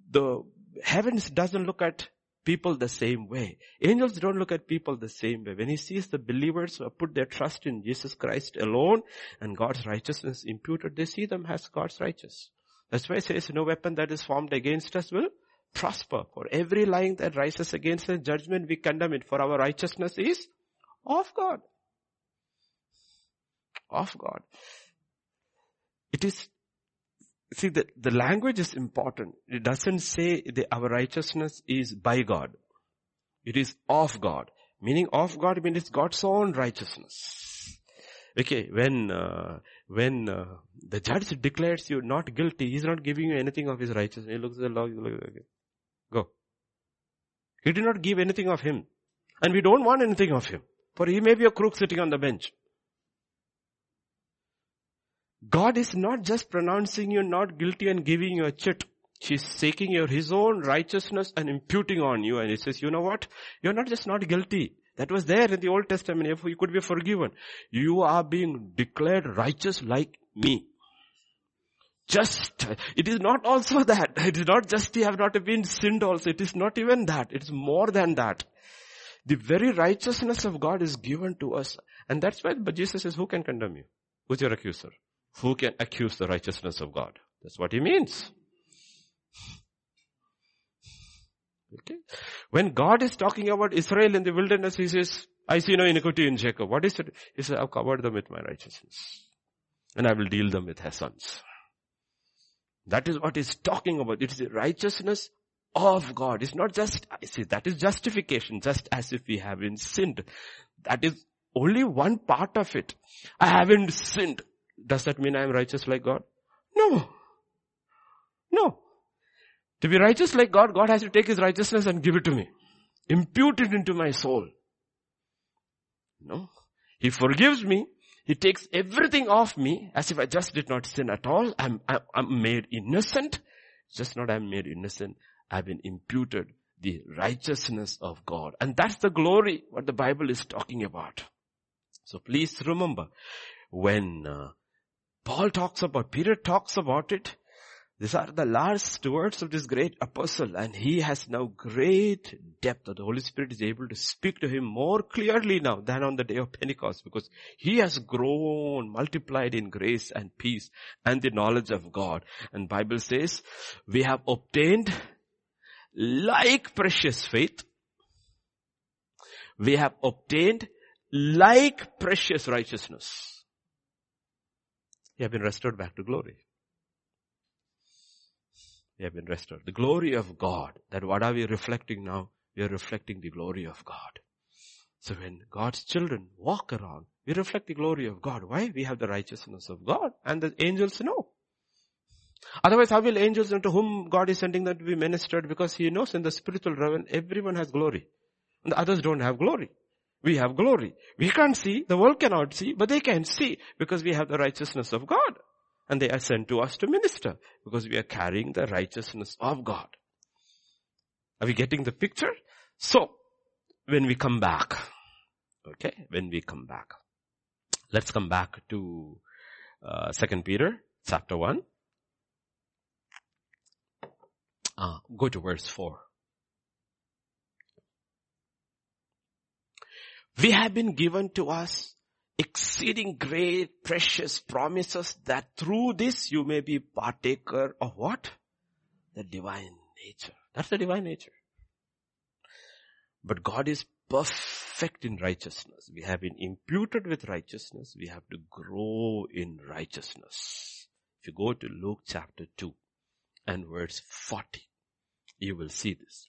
the heavens doesn't look at people the same way. Angels don't look at people the same way. When he sees the believers who put their trust in Jesus Christ alone and God's righteousness imputed, they see them as God's righteous. That's why it says no weapon that is formed against us will prosper. For every lying that rises against us, judgment we condemn it. For our righteousness is of God. Of God. It is See, the, the language is important. It doesn't say that our righteousness is by God. It is of God. Meaning of God means God's own righteousness. Okay, when, uh, when uh, the judge declares you not guilty, he's not giving you anything of his righteousness. He looks at the law, looks, okay. go. He did not give anything of him. And we don't want anything of him. For he may be a crook sitting on the bench. God is not just pronouncing you not guilty and giving you a chit. He's taking your, his own righteousness and imputing on you. And he says, you know what? You're not just not guilty. That was there in the Old Testament. You could be forgiven. You are being declared righteous like me. Just, it is not also [laughs] that. It is not just you have not been sinned also. It is not even that. It is more than that. The very righteousness of God is given to us. And that's why but Jesus says, who can condemn you? Who's your accuser? Who can accuse the righteousness of God? That's what he means. Okay. When God is talking about Israel in the wilderness, he says, I see no iniquity in Jacob. What is it? He says, I've covered them with my righteousness. And I will deal them with her sons. That is what he's talking about. It is the righteousness of God. It's not just, I see, that is justification, just as if we haven't sinned. That is only one part of it. I haven't sinned. Does that mean I am righteous like God? No. No. To be righteous like God, God has to take His righteousness and give it to me. Impute it into my soul. No. He forgives me. He takes everything off me as if I just did not sin at all. I'm, I'm, I'm made innocent. just not I'm made innocent. I've been imputed the righteousness of God. And that's the glory what the Bible is talking about. So please remember, when uh, Paul talks about, Peter talks about it. These are the last words of this great apostle and he has now great depth the Holy Spirit is able to speak to him more clearly now than on the day of Pentecost because he has grown, multiplied in grace and peace and the knowledge of God. And Bible says we have obtained like precious faith. We have obtained like precious righteousness. You have been restored back to glory. You have been restored. The glory of God. That what are we reflecting now? We are reflecting the glory of God. So when God's children walk around, we reflect the glory of God. Why? We have the righteousness of God and the angels know. Otherwise, how will angels into whom God is sending them to be ministered? Because He knows in the spiritual realm, everyone has glory. And the others don't have glory. We have glory. We can't see, the world cannot see, but they can see because we have the righteousness of God. And they are sent to us to minister because we are carrying the righteousness of God. Are we getting the picture? So, when we come back, okay, when we come back, let's come back to uh, 2 Peter chapter 1. Uh, go to verse 4. We have been given to us exceeding great precious promises that through this you may be partaker of what? The divine nature. That's the divine nature. But God is perfect in righteousness. We have been imputed with righteousness. We have to grow in righteousness. If you go to Luke chapter 2 and verse 40, you will see this.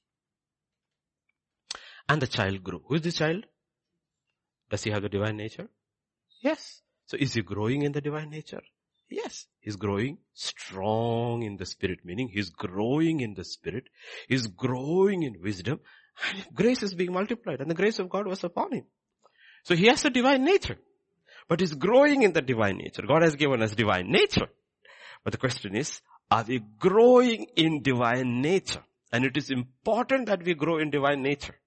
And the child grew. Who is the child? Does he have the divine nature? Yes. So is he growing in the divine nature? Yes. He's growing strong in the spirit, meaning he's growing in the spirit. He's growing in wisdom and grace is being multiplied and the grace of God was upon him. So he has a divine nature, but he's growing in the divine nature. God has given us divine nature. But the question is, are we growing in divine nature? And it is important that we grow in divine nature.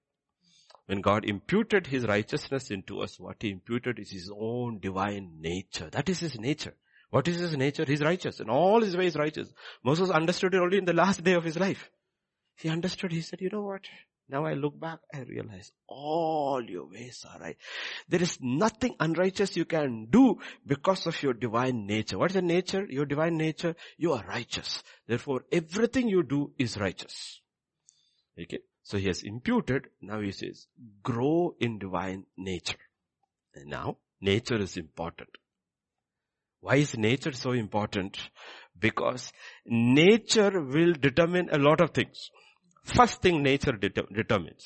When God imputed His righteousness into us, what He imputed is His own divine nature. That is His nature. What is His nature? He's righteous. In all His ways righteous. Moses understood it only in the last day of his life. He understood, he said, you know what? Now I look back, I realize all your ways are right. There is nothing unrighteous you can do because of your divine nature. What is the nature? Your divine nature, you are righteous. Therefore, everything you do is righteous. Okay. So he has imputed, now he says, grow in divine nature. And now, nature is important. Why is nature so important? Because nature will determine a lot of things. First thing nature det- determines.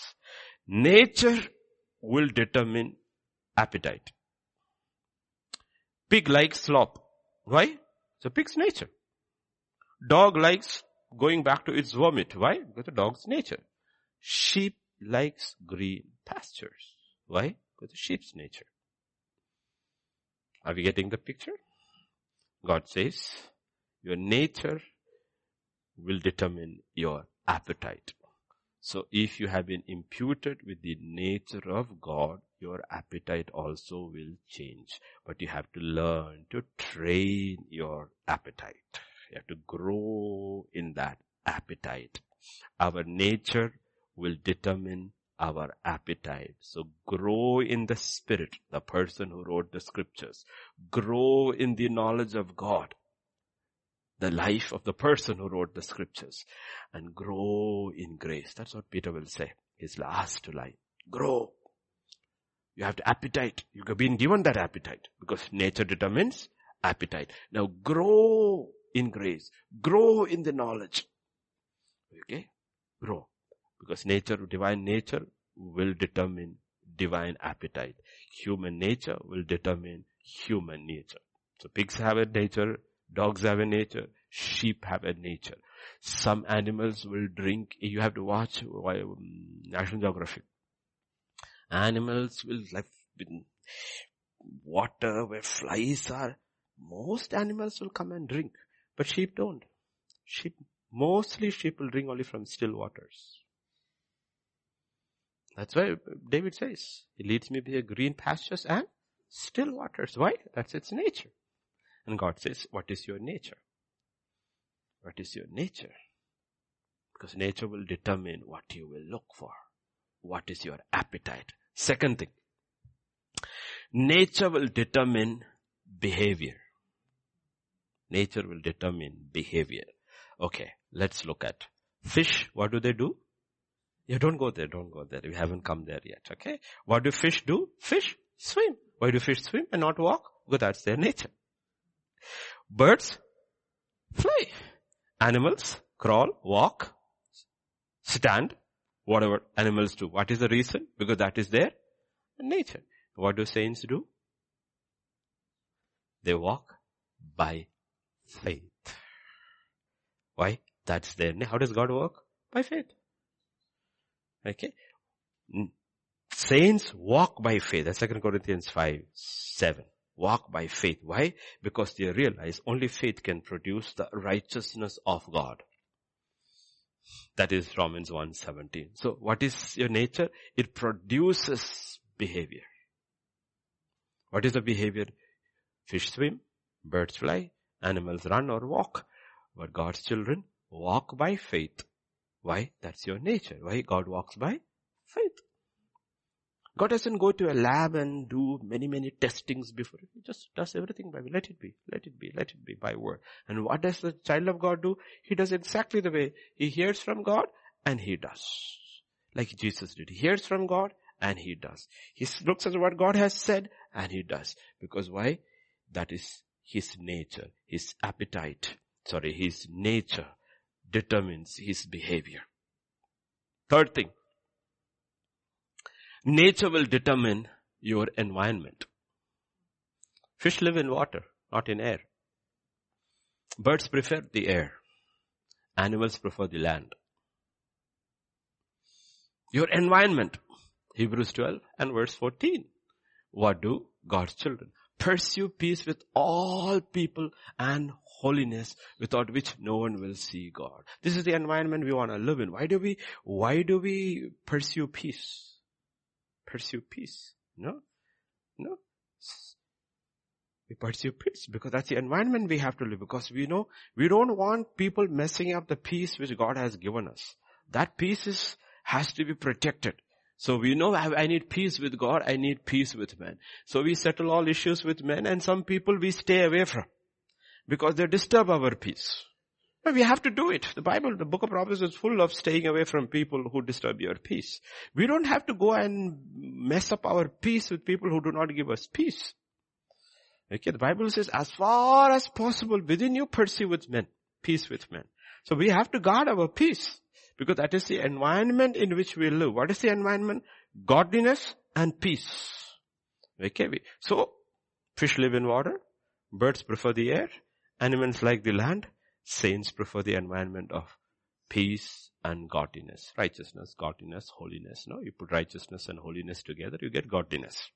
Nature will determine appetite. Pig likes slop. Why? So pig's nature. Dog likes going back to its vomit. Why? Because the dog's nature. Sheep likes green pastures. Why? Because the sheep's nature. Are we getting the picture? God says, your nature will determine your appetite. So if you have been imputed with the nature of God, your appetite also will change. But you have to learn to train your appetite. You have to grow in that appetite. Our nature will determine our appetite. So grow in the spirit, the person who wrote the scriptures. Grow in the knowledge of God, the life of the person who wrote the scriptures. And grow in grace. That's what Peter will say, his last line. Grow. You have the appetite. You've been given that appetite because nature determines appetite. Now grow in grace. Grow in the knowledge. Okay? Grow. Because nature, divine nature will determine divine appetite. Human nature will determine human nature. So pigs have a nature, dogs have a nature, sheep have a nature. Some animals will drink, you have to watch um, National Geographic. Animals will like water where flies are. Most animals will come and drink, but sheep don't. Sheep, mostly sheep will drink only from still waters. That's why David says, He leads me by green pastures and still waters. Why? That's its nature. And God says, what is your nature? What is your nature? Because nature will determine what you will look for. What is your appetite? Second thing. Nature will determine behavior. Nature will determine behavior. Okay, let's look at fish. What do they do? Yeah, don't go there, don't go there. We haven't come there yet, okay? What do fish do? Fish swim. Why do fish swim and not walk? Because that's their nature. Birds fly. Animals crawl, walk, stand, whatever animals do. What is the reason? Because that is their nature. What do saints do? They walk by faith. Why? That's their, how does God work? By faith. Okay. Saints walk by faith. That's 2 Corinthians 5, 7. Walk by faith. Why? Because they realize only faith can produce the righteousness of God. That is Romans 1, 17. So what is your nature? It produces behavior. What is the behavior? Fish swim, birds fly, animals run or walk. But God's children walk by faith why? That's your nature. Why? God walks by faith. God doesn't go to a lab and do many, many testings before. He just does everything by let it be, let it be, let it be by word. And what does the child of God do? He does exactly the way he hears from God and he does. Like Jesus did. He hears from God and he does. He looks at what God has said and he does. Because why? That is his nature, his appetite, sorry, his nature determines his behavior. Third thing, nature will determine your environment. Fish live in water, not in air. Birds prefer the air. Animals prefer the land. Your environment, Hebrews 12 and verse 14. What do God's children? Pursue peace with all people and holiness without which no one will see God. This is the environment we want to live in. Why do we, why do we pursue peace? Pursue peace. No? No? We pursue peace because that's the environment we have to live because we know we don't want people messing up the peace which God has given us. That peace is, has to be protected. So we know I need peace with God, I need peace with men. So we settle all issues with men and some people we stay away from because they disturb our peace. But we have to do it. The Bible, the book of Proverbs is full of staying away from people who disturb your peace. We don't have to go and mess up our peace with people who do not give us peace. Okay, the Bible says as far as possible within you pursue with men, peace with men. So we have to guard our peace because that is the environment in which we live. What is the environment? Godliness and peace. Okay, so fish live in water, birds prefer the air, animals like the land, Saints prefer the environment of peace and godliness. Righteousness, godliness, holiness. No, you put righteousness and holiness together, you get godliness.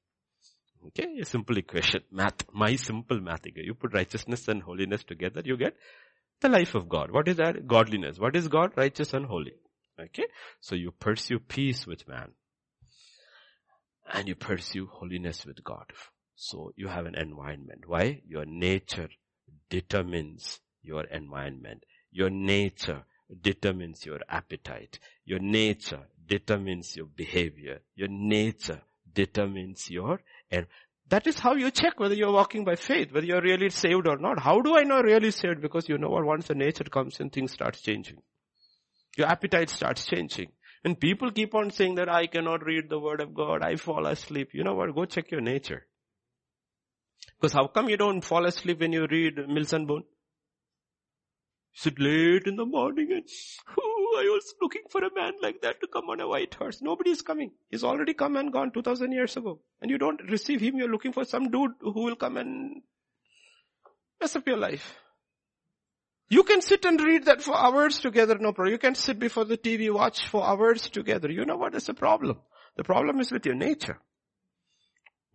Okay, a simple equation. Math, my simple math equation. You put righteousness and holiness together, you get the life of God. What is that? Godliness. What is God? Righteous and holy. Okay, so you pursue peace with man. And you pursue holiness with God. So you have an environment. Why? Your nature determines your environment. Your nature determines your appetite. Your nature determines your behavior. Your nature determines your, and that is how you check whether you're walking by faith, whether you're really saved or not. How do I know really saved? Because you know what, once the nature comes in, things start changing. Your appetite starts changing. And people keep on saying that I cannot read the word of God, I fall asleep. You know what, go check your nature. Because how come you don't fall asleep when you read Mills and Boon? sit late in the morning and, oh, I was looking for a man like that to come on a white horse. Nobody is coming. He's already come and gone 2000 years ago. And you don't receive him, you're looking for some dude who will come and mess up your life. You can sit and read that for hours together, no problem. You can sit before the TV, watch for hours together. You know what is the problem? The problem is with your nature.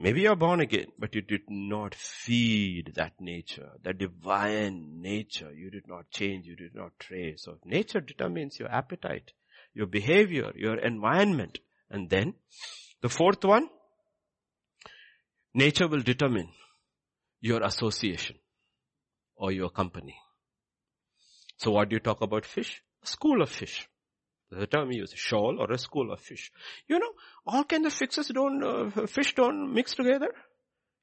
Maybe you're born again, but you did not feed that nature, the divine nature. You did not change, you did not trace. So nature determines your appetite, your behavior, your environment. And then the fourth one, nature will determine your association or your company. So what do you talk about fish? A school of fish. The term used, shoal or a school of fish. You know, all kinds of fishes don't, uh, fish don't mix together.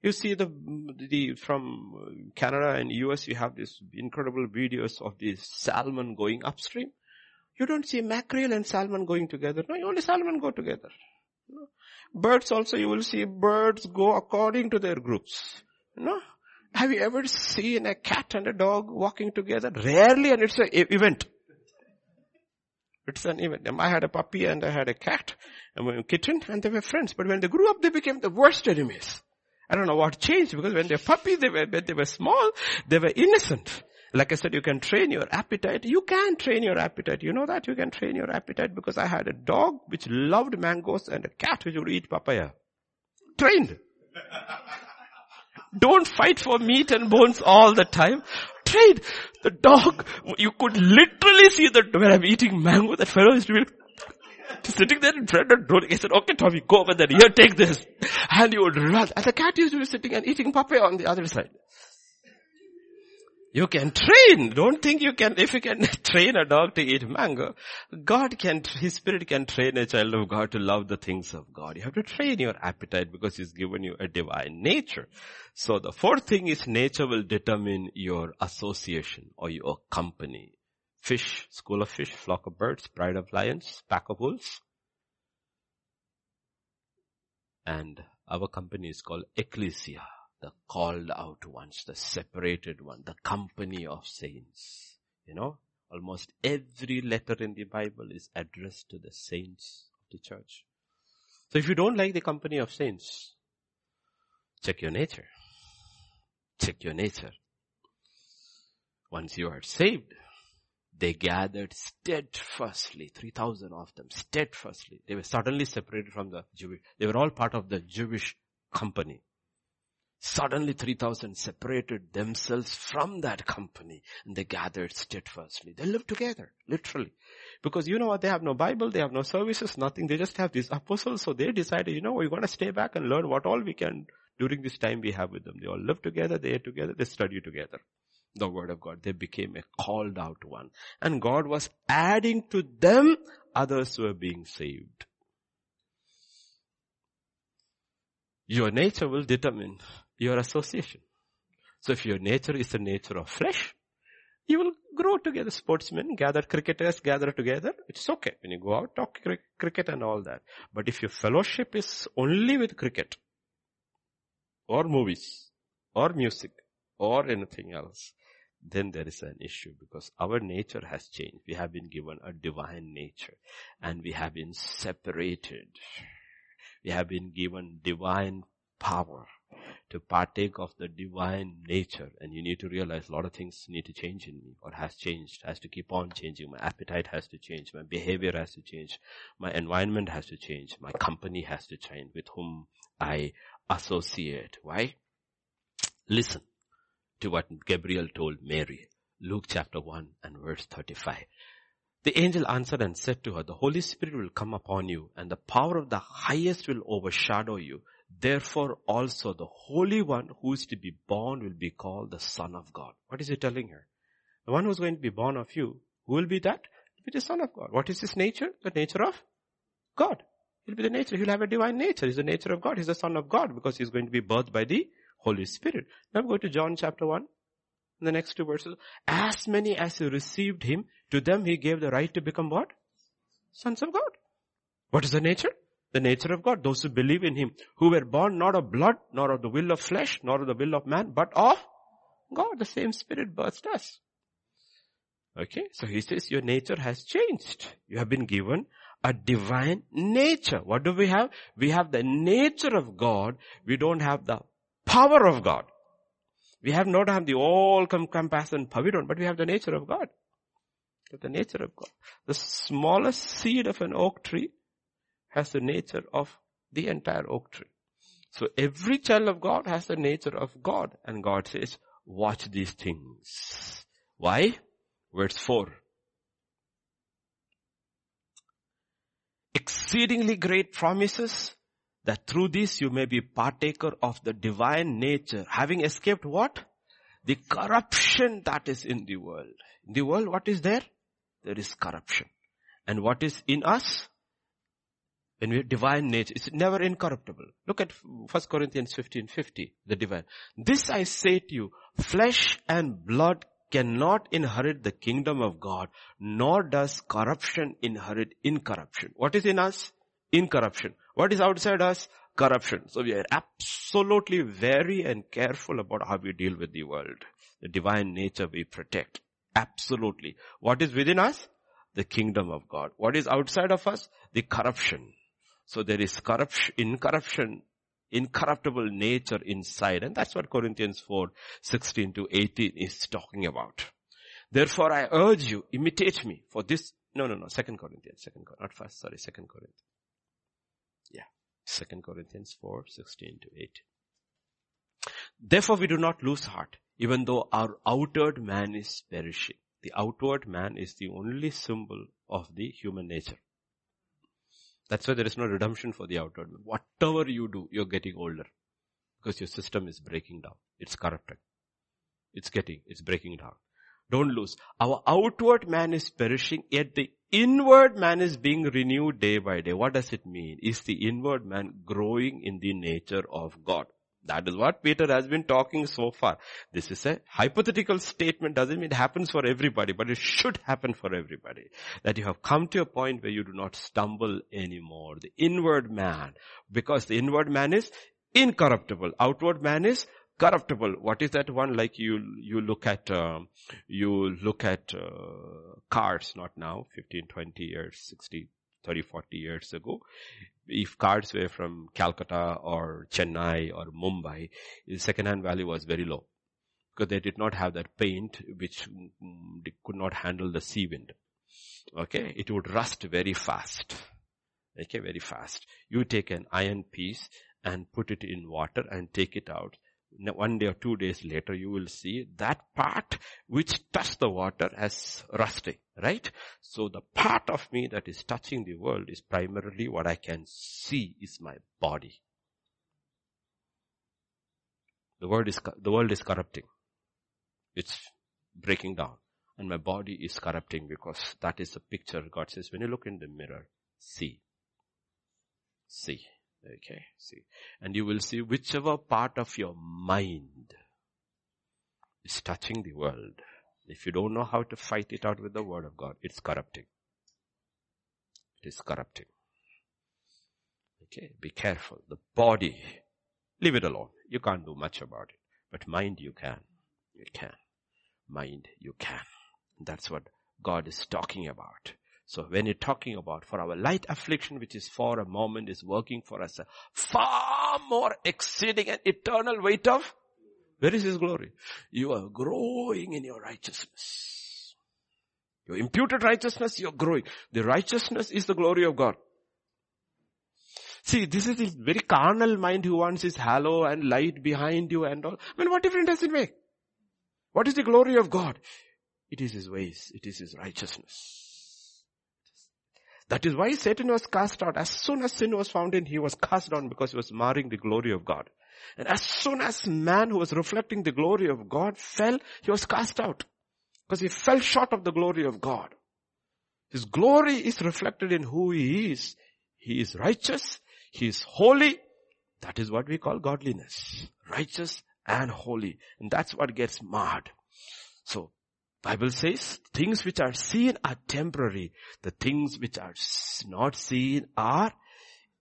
You see the, the, from Canada and US, you have these incredible videos of these salmon going upstream. You don't see mackerel and salmon going together. No, only salmon go together. Birds also, you will see birds go according to their groups. No, Have you ever seen a cat and a dog walking together? Rarely and it's an event. It's an event. I had a puppy and I had a cat, and a kitten, and they were friends. But when they grew up, they became the worst enemies. I don't know what changed because when they're puppy, they were, when they were small, they were innocent. Like I said, you can train your appetite. You can train your appetite. You know that you can train your appetite because I had a dog which loved mangoes and a cat which would eat papaya. Trained. [laughs] Don't fight for meat and bones all the time. Trade. The dog, you could literally see that when I'm eating mango, that fellow is sitting there in front and rolling. He said, okay Tommy, go over there. Here, take this. And he would run. And the cat used to be sitting and eating papaya on the other side. You can train. Don't think you can, if you can [laughs] train a dog to eat mango, God can, His Spirit can train a child of God to love the things of God. You have to train your appetite because He's given you a divine nature. So the fourth thing is nature will determine your association or your company. Fish, school of fish, flock of birds, pride of lions, pack of wolves. And our company is called ecclesia the called out ones, the separated one, the company of saints. You know, almost every letter in the Bible is addressed to the saints of the church. So if you don't like the company of saints, check your nature. Check your nature. Once you are saved, they gathered steadfastly, 3,000 of them, steadfastly. They were suddenly separated from the Jewish, they were all part of the Jewish company. Suddenly 3000 separated themselves from that company and they gathered steadfastly. They lived together, literally. Because you know what, they have no Bible, they have no services, nothing. They just have these apostles. So they decided, you know, we're going to stay back and learn what all we can during this time we have with them. They all live together, they ate together, they study together. the word of God. They became a called out one. And God was adding to them others were being saved. Your nature will determine your association. So if your nature is the nature of flesh, you will grow together. Sportsmen gather, cricketers gather together. It's okay. When you go out, talk cricket and all that. But if your fellowship is only with cricket, or movies, or music, or anything else, then there is an issue because our nature has changed. We have been given a divine nature and we have been separated. We have been given divine power to partake of the divine nature and you need to realize a lot of things need to change in me or has changed, has to keep on changing. My appetite has to change, my behavior has to change, my environment has to change, my company has to change with whom I associate. Why? Listen to what Gabriel told Mary. Luke chapter 1 and verse 35. The angel answered and said to her, the Holy Spirit will come upon you and the power of the highest will overshadow you. Therefore also the Holy One who is to be born will be called the Son of God. What is he telling her? The one who is going to be born of you, who will be that? Be the Son of God. What is his nature? The nature of God. He'll be the nature. He'll have a divine nature. He's the nature of God. He's the Son of God because he's going to be birthed by the Holy Spirit. Now go to John chapter 1. The next two verses. As many as received him, to them he gave the right to become what? Sons of God. What is the nature? The nature of God. Those who believe in him, who were born not of blood, nor of the will of flesh, nor of the will of man, but of God. The same spirit birthed us. Okay, so he says your nature has changed. You have been given a divine nature. What do we have? We have the nature of God. We don't have the power of God. We have not have the all compassion power, but we have the nature of God. The nature of God. The smallest seed of an oak tree has the nature of the entire oak tree. So every child of God has the nature of God. And God says, watch these things. Why? Verse 4. Exceedingly great promises that through this you may be partaker of the divine nature, having escaped what? The corruption that is in the world. In the world, what is there? There is corruption. And what is in us? We divine nature, it's never incorruptible. Look at 1 Corinthians 15, 50, the divine. This I say to you, flesh and blood cannot inherit the kingdom of God, nor does corruption inherit incorruption. What is in us? Incorruption. What is outside us? Corruption. So we are absolutely very and careful about how we deal with the world. The divine nature we protect. Absolutely. What is within us? The kingdom of God. What is outside of us? The corruption. So there is corruption, incorruption, incorruptible nature inside. And that's what Corinthians 4, 16 to 18 is talking about. Therefore I urge you, imitate me for this. No, no, no. Second Corinthians, second, not first, sorry, second Corinthians. Yeah. Second Corinthians 4, 16 to 18. Therefore we do not lose heart, even though our outward man is perishing. The outward man is the only symbol of the human nature. That's why there is no redemption for the outward man. Whatever you do, you're getting older. Because your system is breaking down. It's corrupted. It's getting, it's breaking down. Don't lose. Our outward man is perishing, yet the inward man is being renewed day by day. What does it mean? Is the inward man growing in the nature of God? That is what Peter has been talking so far. This is a hypothetical statement, doesn't mean it happens for everybody, but it should happen for everybody. That you have come to a point where you do not stumble anymore. The inward man, because the inward man is incorruptible. Outward man is corruptible. What is that one? Like you, you look at, uh, you look at uh, cars, not now, 15, 20 years, 60, 30, 40 years ago. If cars were from Calcutta or Chennai or Mumbai, the second-hand value was very low because they did not have that paint which could not handle the sea wind. Okay, it would rust very fast. Okay, very fast. You take an iron piece and put it in water and take it out one day or two days later, you will see that part which touched the water as rusting, right? So the part of me that is touching the world is primarily what I can see is my body. The world is, the world is corrupting. It's breaking down and my body is corrupting because that is the picture God says when you look in the mirror, see. See. Okay, see. And you will see whichever part of your mind is touching the world. If you don't know how to fight it out with the word of God, it's corrupting. It is corrupting. Okay, be careful. The body, leave it alone. You can't do much about it. But mind you can. You can. Mind you can. That's what God is talking about. So when you're talking about for our light affliction, which is for a moment, is working for us a far more exceeding and eternal weight of, where is His glory? You are growing in your righteousness. Your imputed righteousness, you're growing. The righteousness is the glory of God. See, this is the very carnal mind who wants his halo and light behind you and all. I mean, what difference does it make? What is the glory of God? It is his ways. It is his righteousness. That is why Satan was cast out. As soon as sin was found in, he was cast down because he was marring the glory of God. And as soon as man who was reflecting the glory of God fell, he was cast out. Because he fell short of the glory of God. His glory is reflected in who he is. He is righteous. He is holy. That is what we call godliness. Righteous and holy. And that's what gets marred. So Bible says things which are seen are temporary. The things which are not seen are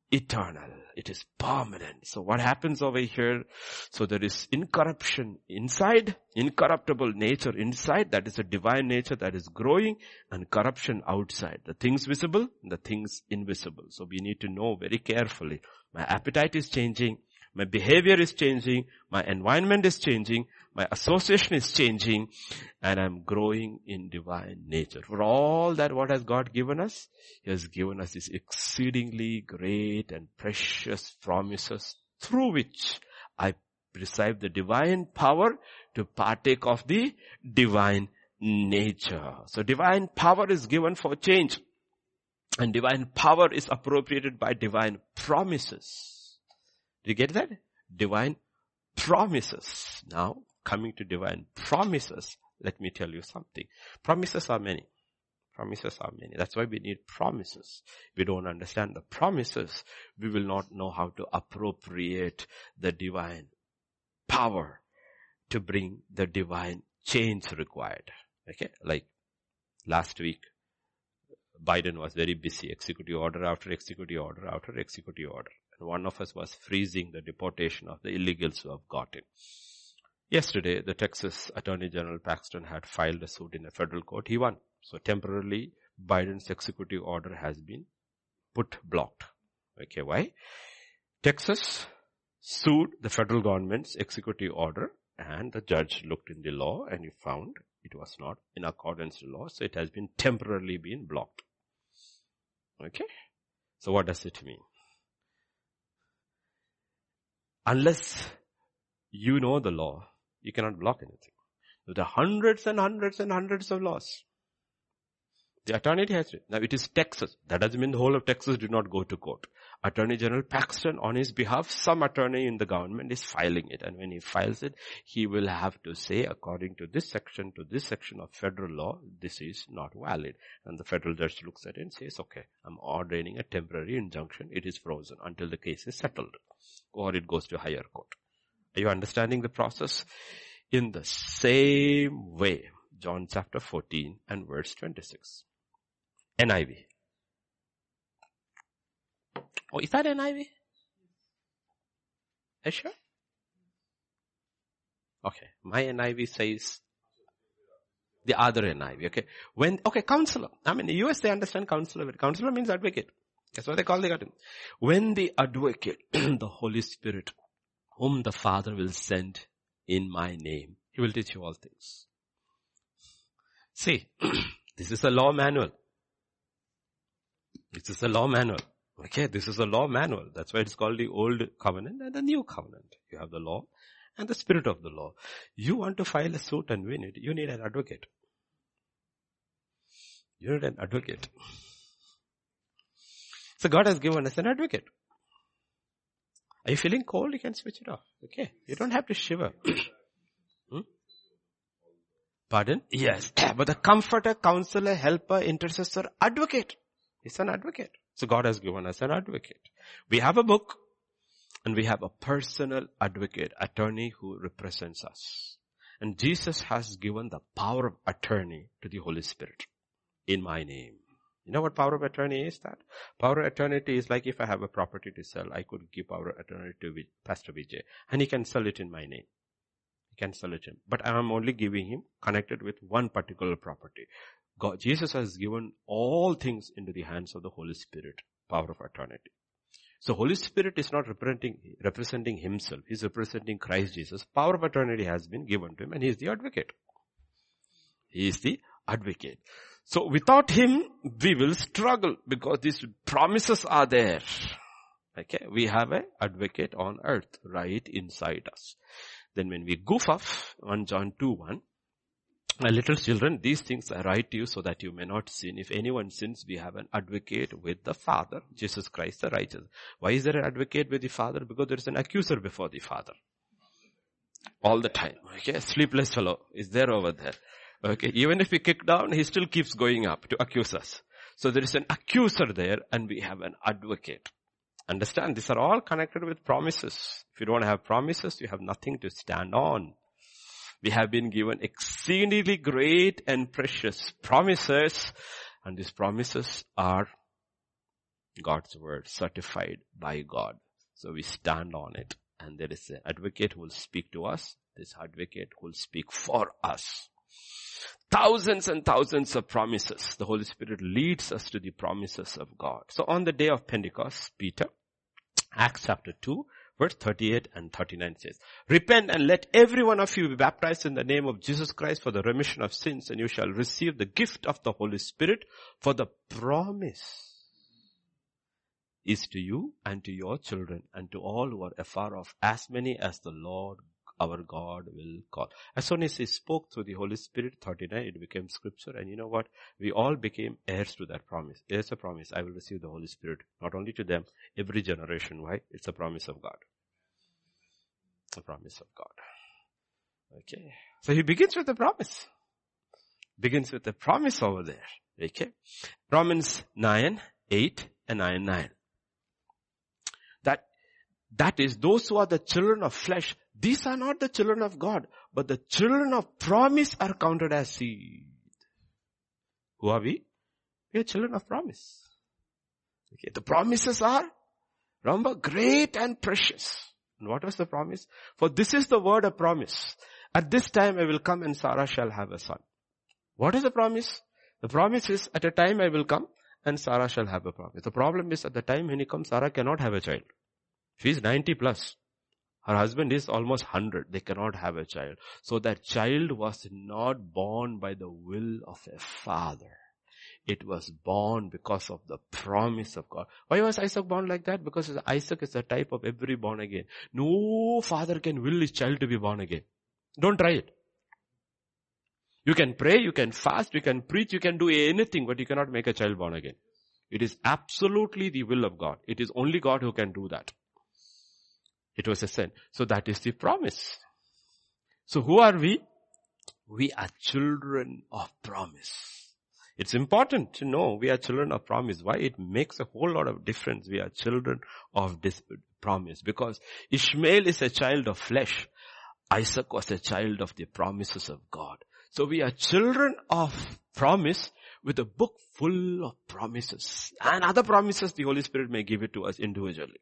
eternal. It is permanent. So what happens over here? So there is incorruption inside, incorruptible nature inside, that is a divine nature that is growing, and corruption outside. The things visible, the things invisible. So we need to know very carefully. My appetite is changing, my behavior is changing. My environment is changing. My association is changing. And I'm growing in divine nature. For all that what has God given us, He has given us these exceedingly great and precious promises through which I receive the divine power to partake of the divine nature. So divine power is given for change. And divine power is appropriated by divine promises. Do you get that? Divine promises. Now, coming to divine promises, let me tell you something. Promises are many. Promises are many. That's why we need promises. We don't understand the promises. We will not know how to appropriate the divine power to bring the divine change required. Okay. Like last week, Biden was very busy. Executive order after executive order after executive order. And one of us was freezing the deportation of the illegals who have got in. Yesterday, the Texas Attorney General Paxton had filed a suit in a federal court. He won. So temporarily, Biden's executive order has been put blocked. Okay, why? Texas sued the federal government's executive order and the judge looked in the law and he found it was not in accordance with law, so it has been temporarily been blocked. Okay? So what does it mean? Unless you know the law, you cannot block anything. There are hundreds and hundreds and hundreds of laws. The attorney has it. Now it is Texas. That doesn't mean the whole of Texas did not go to court. Attorney General Paxton on his behalf, some attorney in the government is filing it. And when he files it, he will have to say according to this section, to this section of federal law, this is not valid. And the federal judge looks at it and says, okay, I'm ordaining a temporary injunction. It is frozen until the case is settled or it goes to higher court. Are you understanding the process? In the same way, John chapter 14 and verse 26. NIV. Oh, is that NIV? Are sure? Okay. My NIV says the other NIV. Okay. When, okay, counselor. I mean, the US they understand counselor. Counselor means advocate. That's what they call the garden. When the advocate, [clears throat] the Holy Spirit, whom the Father will send in my name, He will teach you all things. See, [clears throat] this is a law manual. This is a law manual. Okay, this is a law manual. That's why it's called the old covenant and the new covenant. You have the law and the spirit of the law. You want to file a suit and win it, you need an advocate. You need an advocate. So God has given us an advocate. Are you feeling cold? You can switch it off. Okay. You don't have to shiver. [coughs] hmm? Pardon? Yes. [coughs] But the comforter, counselor, helper, intercessor, advocate. He's an advocate. So God has given us an advocate. We have a book and we have a personal advocate, attorney who represents us. And Jesus has given the power of attorney to the Holy Spirit in my name. You know what power of attorney is that? Power of attorney is like if I have a property to sell, I could give power of attorney to Pastor Vijay and he can sell it in my name. He can sell it him. But I am only giving him connected with one particular property. God, Jesus has given all things into the hands of the Holy Spirit, power of attorney. So Holy Spirit is not representing, representing himself. He's representing Christ Jesus. Power of attorney has been given to him and he is the advocate. He is the advocate. So without him, we will struggle because these promises are there. Okay, we have an advocate on earth right inside us. Then when we goof off, 1 John 2 1, my little children, these things I write to you so that you may not sin. If anyone sins, we have an advocate with the Father, Jesus Christ the righteous. Why is there an advocate with the Father? Because there is an accuser before the Father. All the time. Okay, sleepless fellow is there over there. Okay, even if we kick down, he still keeps going up to accuse us. So there is an accuser there and we have an advocate. Understand, these are all connected with promises. If you don't have promises, you have nothing to stand on. We have been given exceedingly great and precious promises and these promises are God's word certified by God. So we stand on it and there is an advocate who will speak to us. This advocate will speak for us. Thousands and thousands of promises. The Holy Spirit leads us to the promises of God. So on the day of Pentecost, Peter, Acts chapter 2, Verse 38 and 39 says, Repent and let every one of you be baptized in the name of Jesus Christ for the remission of sins and you shall receive the gift of the Holy Spirit for the promise is to you and to your children and to all who are afar off, as many as the Lord our God will call. As soon as he spoke through the Holy Spirit, 39, it became scripture. And you know what? We all became heirs to that promise. It's a promise. I will receive the Holy Spirit. Not only to them, every generation. Why? It's a promise of God. A promise of God. Okay. So he begins with a promise. Begins with a promise over there. Okay. Romans 9, 8 and 9, 9. That, that is those who are the children of flesh these are not the children of God, but the children of promise are counted as seed. Who are we? We are children of promise. Okay, the promises are, remember, great and precious. And what was the promise? For this is the word of promise. At this time I will come and Sarah shall have a son. What is the promise? The promise is at a time I will come and Sarah shall have a promise. The problem is at the time when he comes, Sarah cannot have a child. She is 90 plus. Her husband is almost 100. They cannot have a child. So that child was not born by the will of a father. It was born because of the promise of God. Why was Isaac born like that? Because Isaac is a type of every born again. No father can will his child to be born again. Don't try it. You can pray, you can fast, you can preach, you can do anything, but you cannot make a child born again. It is absolutely the will of God. It is only God who can do that. It was a sin. So that is the promise. So who are we? We are children of promise. It's important to know we are children of promise. Why? It makes a whole lot of difference. We are children of this promise because Ishmael is a child of flesh. Isaac was a child of the promises of God. So we are children of promise with a book full of promises and other promises the Holy Spirit may give it to us individually.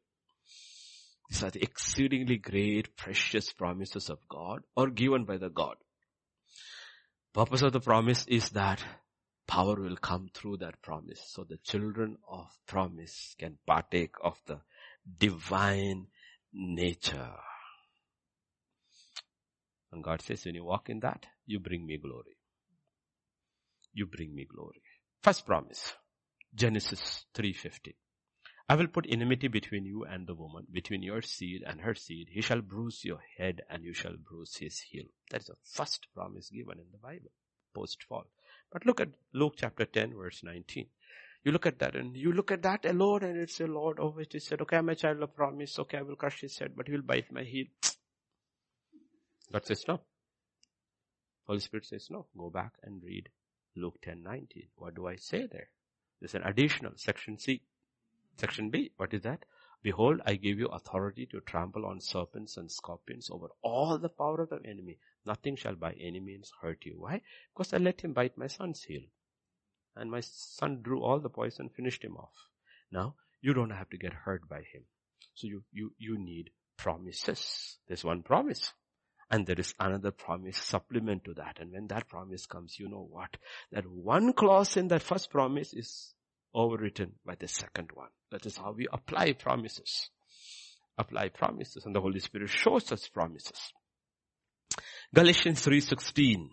These are the exceedingly great, precious promises of God or given by the God. Purpose of the promise is that power will come through that promise. So the children of promise can partake of the divine nature. And God says, when you walk in that, you bring me glory. You bring me glory. First promise, Genesis 3.15. I will put enmity between you and the woman, between your seed and her seed. He shall bruise your head and you shall bruise his heel. That is the first promise given in the Bible, post-fall. But look at Luke chapter 10 verse 19. You look at that and you look at that alone and it's a Lord of which he said, okay, I'm a child of promise. Okay, I will crush his head, but he will bite my heel. [tsk] God says no. Holy Spirit says, no, go back and read Luke 10, 19. What do I say there? There's an additional section C. Section B, what is that? Behold, I give you authority to trample on serpents and scorpions over all the power of the enemy. Nothing shall by any means hurt you. Why? Because I let him bite my son's heel. And my son drew all the poison, finished him off. Now, you don't have to get hurt by him. So you, you, you need promises. There's one promise. And there is another promise supplement to that. And when that promise comes, you know what? That one clause in that first promise is overwritten by the second one. That is how we apply promises. Apply promises and the Holy Spirit shows us promises. Galatians 3.16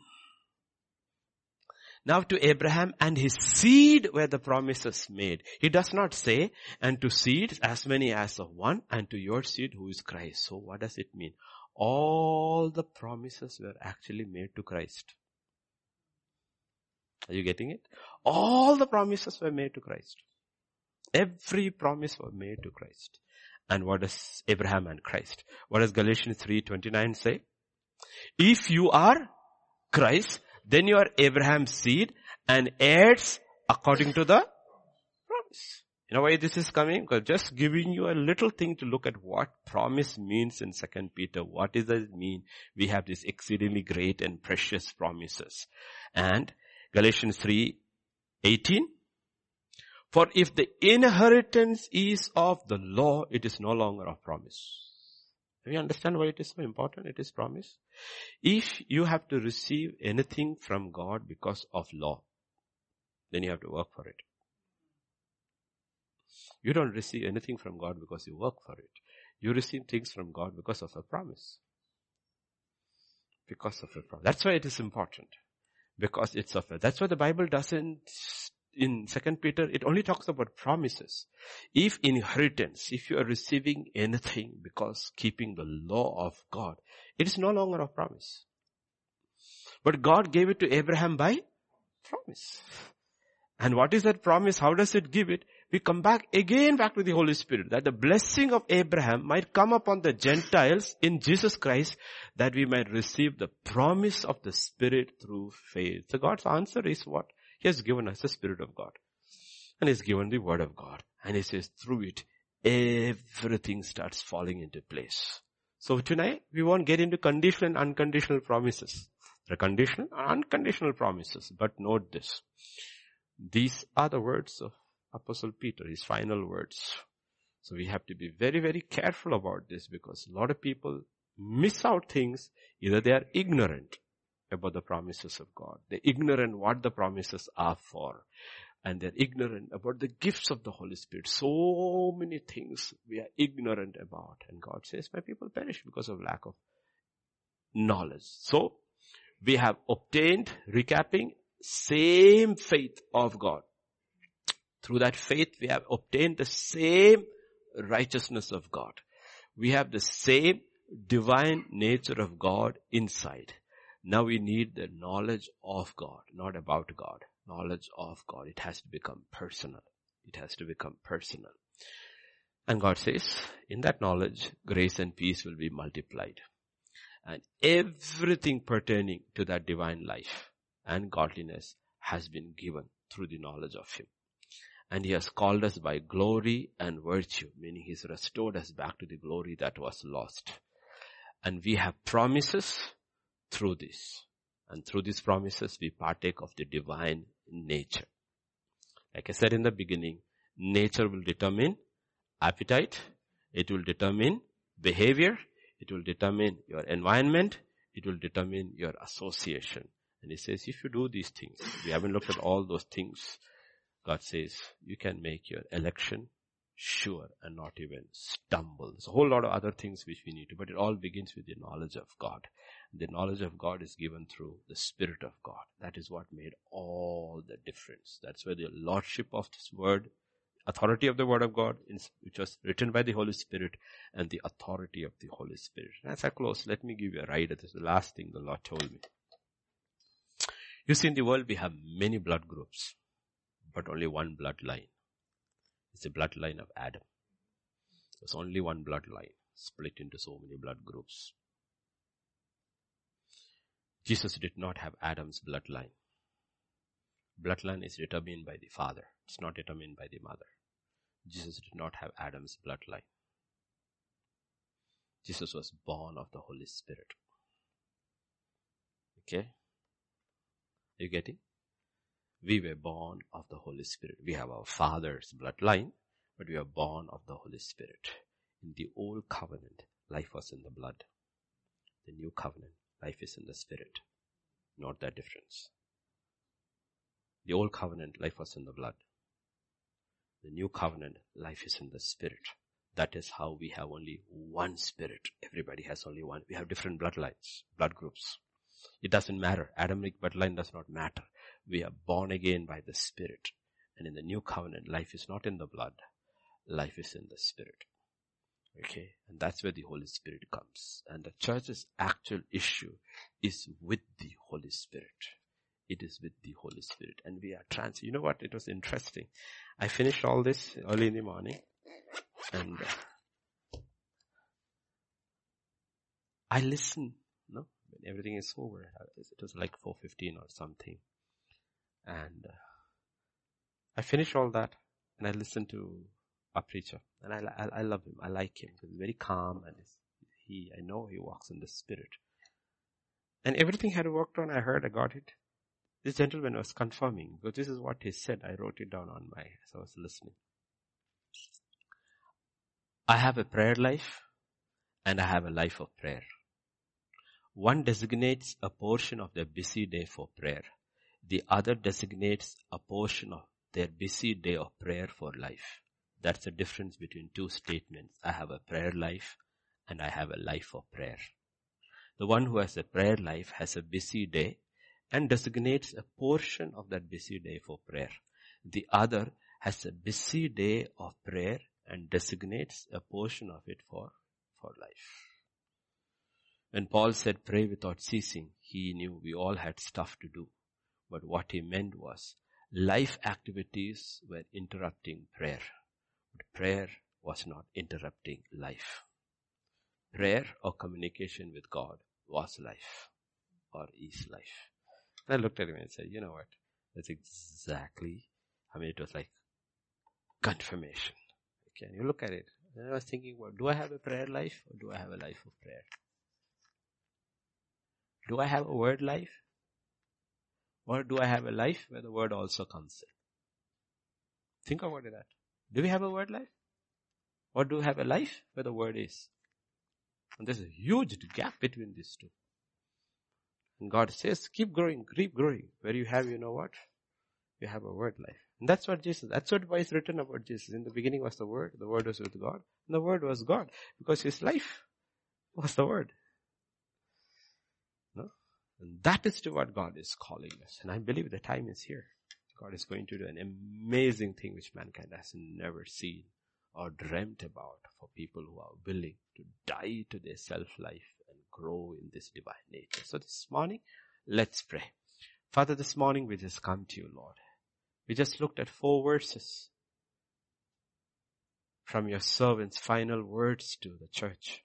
now to Abraham and his seed were the promises made. He does not say, and to seeds as many as of one, and to your seed who is Christ. So what does it mean? All the promises were actually made to Christ. Are you getting it? All the promises were made to Christ. Every promise was made to Christ. And what does Abraham and Christ? What does Galatians 3.29 say? If you are Christ, then you are Abraham's seed and heirs according to the promise. You know why this is coming? Because just giving you a little thing to look at what promise means in second Peter. What does it mean? We have these exceedingly great and precious promises. And Galatians 3, 18. For if the inheritance is of the law, it is no longer of promise. Do you understand why it is so important? It is promise. If you have to receive anything from God because of law, then you have to work for it. You don't receive anything from God because you work for it. You receive things from God because of a promise. Because of a promise. That's why it is important. Because it's of a, that's why the Bible doesn't in second Peter, it only talks about promises. If inheritance, if you are receiving anything because keeping the law of God, it is no longer a promise. But God gave it to Abraham by promise. And what is that promise? How does it give it? We come back again back to the Holy Spirit that the blessing of Abraham might come upon the Gentiles in Jesus Christ that we might receive the promise of the Spirit through faith. So God's answer is what? He has given us the Spirit of God. And He's given the Word of God. And He says through it, everything starts falling into place. So tonight, we won't get into conditional and unconditional promises. Are conditional and unconditional promises. But note this. These are the words of Apostle Peter, his final words. So we have to be very, very careful about this because a lot of people miss out things. Either they are ignorant about the promises of God. They're ignorant what the promises are for. And they're ignorant about the gifts of the Holy Spirit. So many things we are ignorant about. And God says, my people perish because of lack of knowledge. So, we have obtained, recapping, same faith of God. Through that faith, we have obtained the same righteousness of God. We have the same divine nature of God inside. Now we need the knowledge of God, not about God. Knowledge of God. It has to become personal. It has to become personal. And God says, in that knowledge, grace and peace will be multiplied. And everything pertaining to that divine life and godliness has been given through the knowledge of Him. And He has called us by glory and virtue, meaning He's restored us back to the glory that was lost. And we have promises through this. And through these promises, we partake of the divine nature. Like I said in the beginning, nature will determine appetite, it will determine behavior, it will determine your environment, it will determine your association. And he says, if you do these things, we haven't looked at all those things, God says, you can make your election sure and not even stumble. There's a whole lot of other things which we need to, but it all begins with the knowledge of God. The knowledge of God is given through the Spirit of God. That is what made all the difference. That's where the Lordship of this Word, authority of the Word of God, which was written by the Holy Spirit, and the authority of the Holy Spirit. As I close, let me give you a ride. This is the last thing the Lord told me. You see, in the world we have many blood groups, but only one bloodline. It's the bloodline of Adam. There's only one bloodline, split into so many blood groups. Jesus did not have Adam's bloodline. Bloodline is determined by the father. It's not determined by the mother. Jesus did not have Adam's bloodline. Jesus was born of the Holy Spirit. Okay? Are you getting? We were born of the Holy Spirit. We have our father's bloodline, but we are born of the Holy Spirit. In the old covenant, life was in the blood. The new covenant, life is in the spirit. Not that difference. The old covenant, life was in the blood. The new covenant, life is in the spirit. That is how we have only one spirit. Everybody has only one. We have different bloodlines, blood groups. It doesn't matter. Adamic bloodline does not matter. We are born again by the spirit. And in the new covenant, life is not in the blood. Life is in the spirit. Okay. And that's where the Holy Spirit comes. And the church's actual issue is with the Holy Spirit. It is with the Holy Spirit. And we are trans, you know what? It was interesting. I finished all this early in the morning and uh, I listen, no, when everything is over. It was like 4.15 or something. And uh, I finish all that and I listen to a preacher and I, I, I love him. I like him. He's very calm and he, I know he walks in the spirit. And everything had worked on. I heard, I got it. This gentleman was confirming, because this is what he said. I wrote it down on my, as I was listening. I have a prayer life and I have a life of prayer. One designates a portion of the busy day for prayer. The other designates a portion of their busy day of prayer for life. That's the difference between two statements. I have a prayer life and I have a life of prayer. The one who has a prayer life has a busy day and designates a portion of that busy day for prayer. The other has a busy day of prayer and designates a portion of it for, for life. When Paul said pray without ceasing, he knew we all had stuff to do. But what he meant was life activities were interrupting prayer. But prayer was not interrupting life. Prayer or communication with God was life or is life. I looked at him and said, you know what? That's exactly, I mean, it was like confirmation. Can you look at it. And I was thinking, well, do I have a prayer life or do I have a life of prayer? Do I have a word life? Or do I have a life where the word also comes in? Think about that. Do we have a word life? Or do we have a life where the word is? And there's a huge gap between these two. And God says, keep growing, keep growing. Where you have, you know what? You have a word life. And that's what Jesus, that's what is written about Jesus. In the beginning was the word, the word was with God, and the word was God. Because his life was the word. And that is to what God is calling us. And I believe the time is here. God is going to do an amazing thing which mankind has never seen or dreamt about for people who are willing to die to their self-life and grow in this divine nature. So this morning, let's pray. Father, this morning we just come to you, Lord. We just looked at four verses from your servant's final words to the church.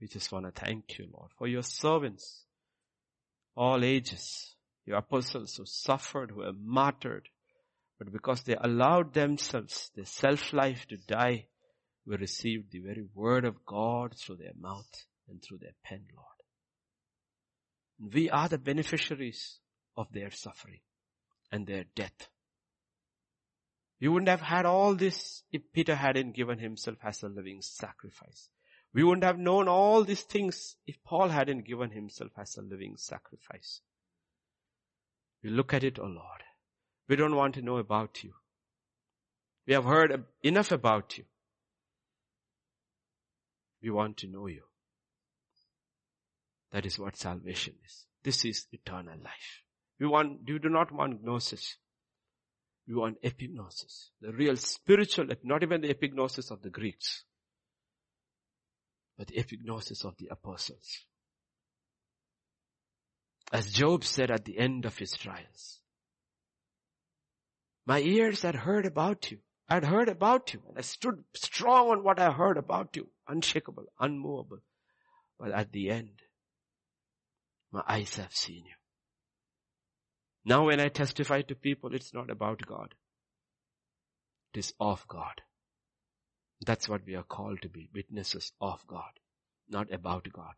We just want to thank you, Lord, for your servants, all ages, your apostles who suffered, who were martyred, but because they allowed themselves, their self-life to die, we received the very word of God through their mouth and through their pen, Lord. We are the beneficiaries of their suffering and their death. We wouldn't have had all this if Peter hadn't given himself as a living sacrifice. We wouldn't have known all these things if Paul hadn't given himself as a living sacrifice. We look at it, oh Lord. We don't want to know about you. We have heard enough about you. We want to know you. That is what salvation is. This is eternal life. We want, we do not want gnosis. We want epignosis. The real spiritual, not even the epignosis of the Greeks, but the epignosis of the apostles. As Job said at the end of his trials, my ears had heard about you. I had heard about you and I stood strong on what I heard about you, unshakable, unmovable. But at the end, My eyes have seen you. Now when I testify to people, it's not about God. It is of God. That's what we are called to be, witnesses of God, not about God.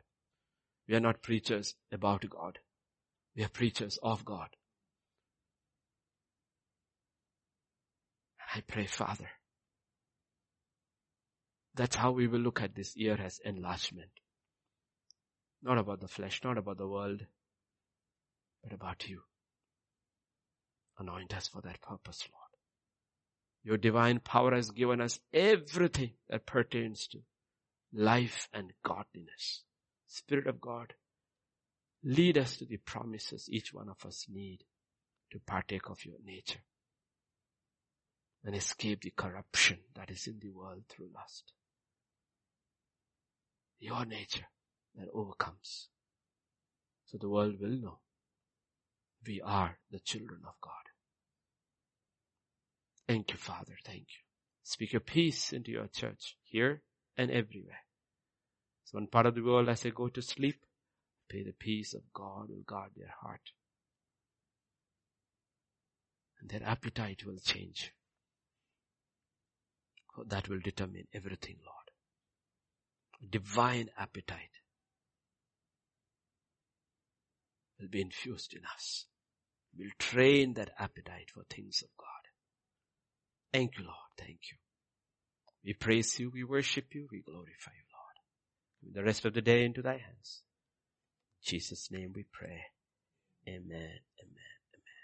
We are not preachers about God. We are preachers of God. I pray, Father, that's how we will look at this year as enlargement. Not about the flesh, not about the world, but about you. Anoint us for that purpose, Lord. Your divine power has given us everything that pertains to life and godliness. Spirit of God, lead us to the promises each one of us need to partake of your nature and escape the corruption that is in the world through lust. Your nature that overcomes. So the world will know we are the children of God. Thank you, Father. Thank you. Speak your peace into your church here and everywhere. So one part of the world as they go to sleep, pray the peace of God will guard their heart. And their appetite will change. That will determine everything, Lord. Divine appetite will be infused in us. We'll train that appetite for things of God. Thank you, Lord. Thank you. We praise you, we worship you, we glorify you, Lord. The rest of the day into thy hands. In Jesus' name we pray. Amen. Amen.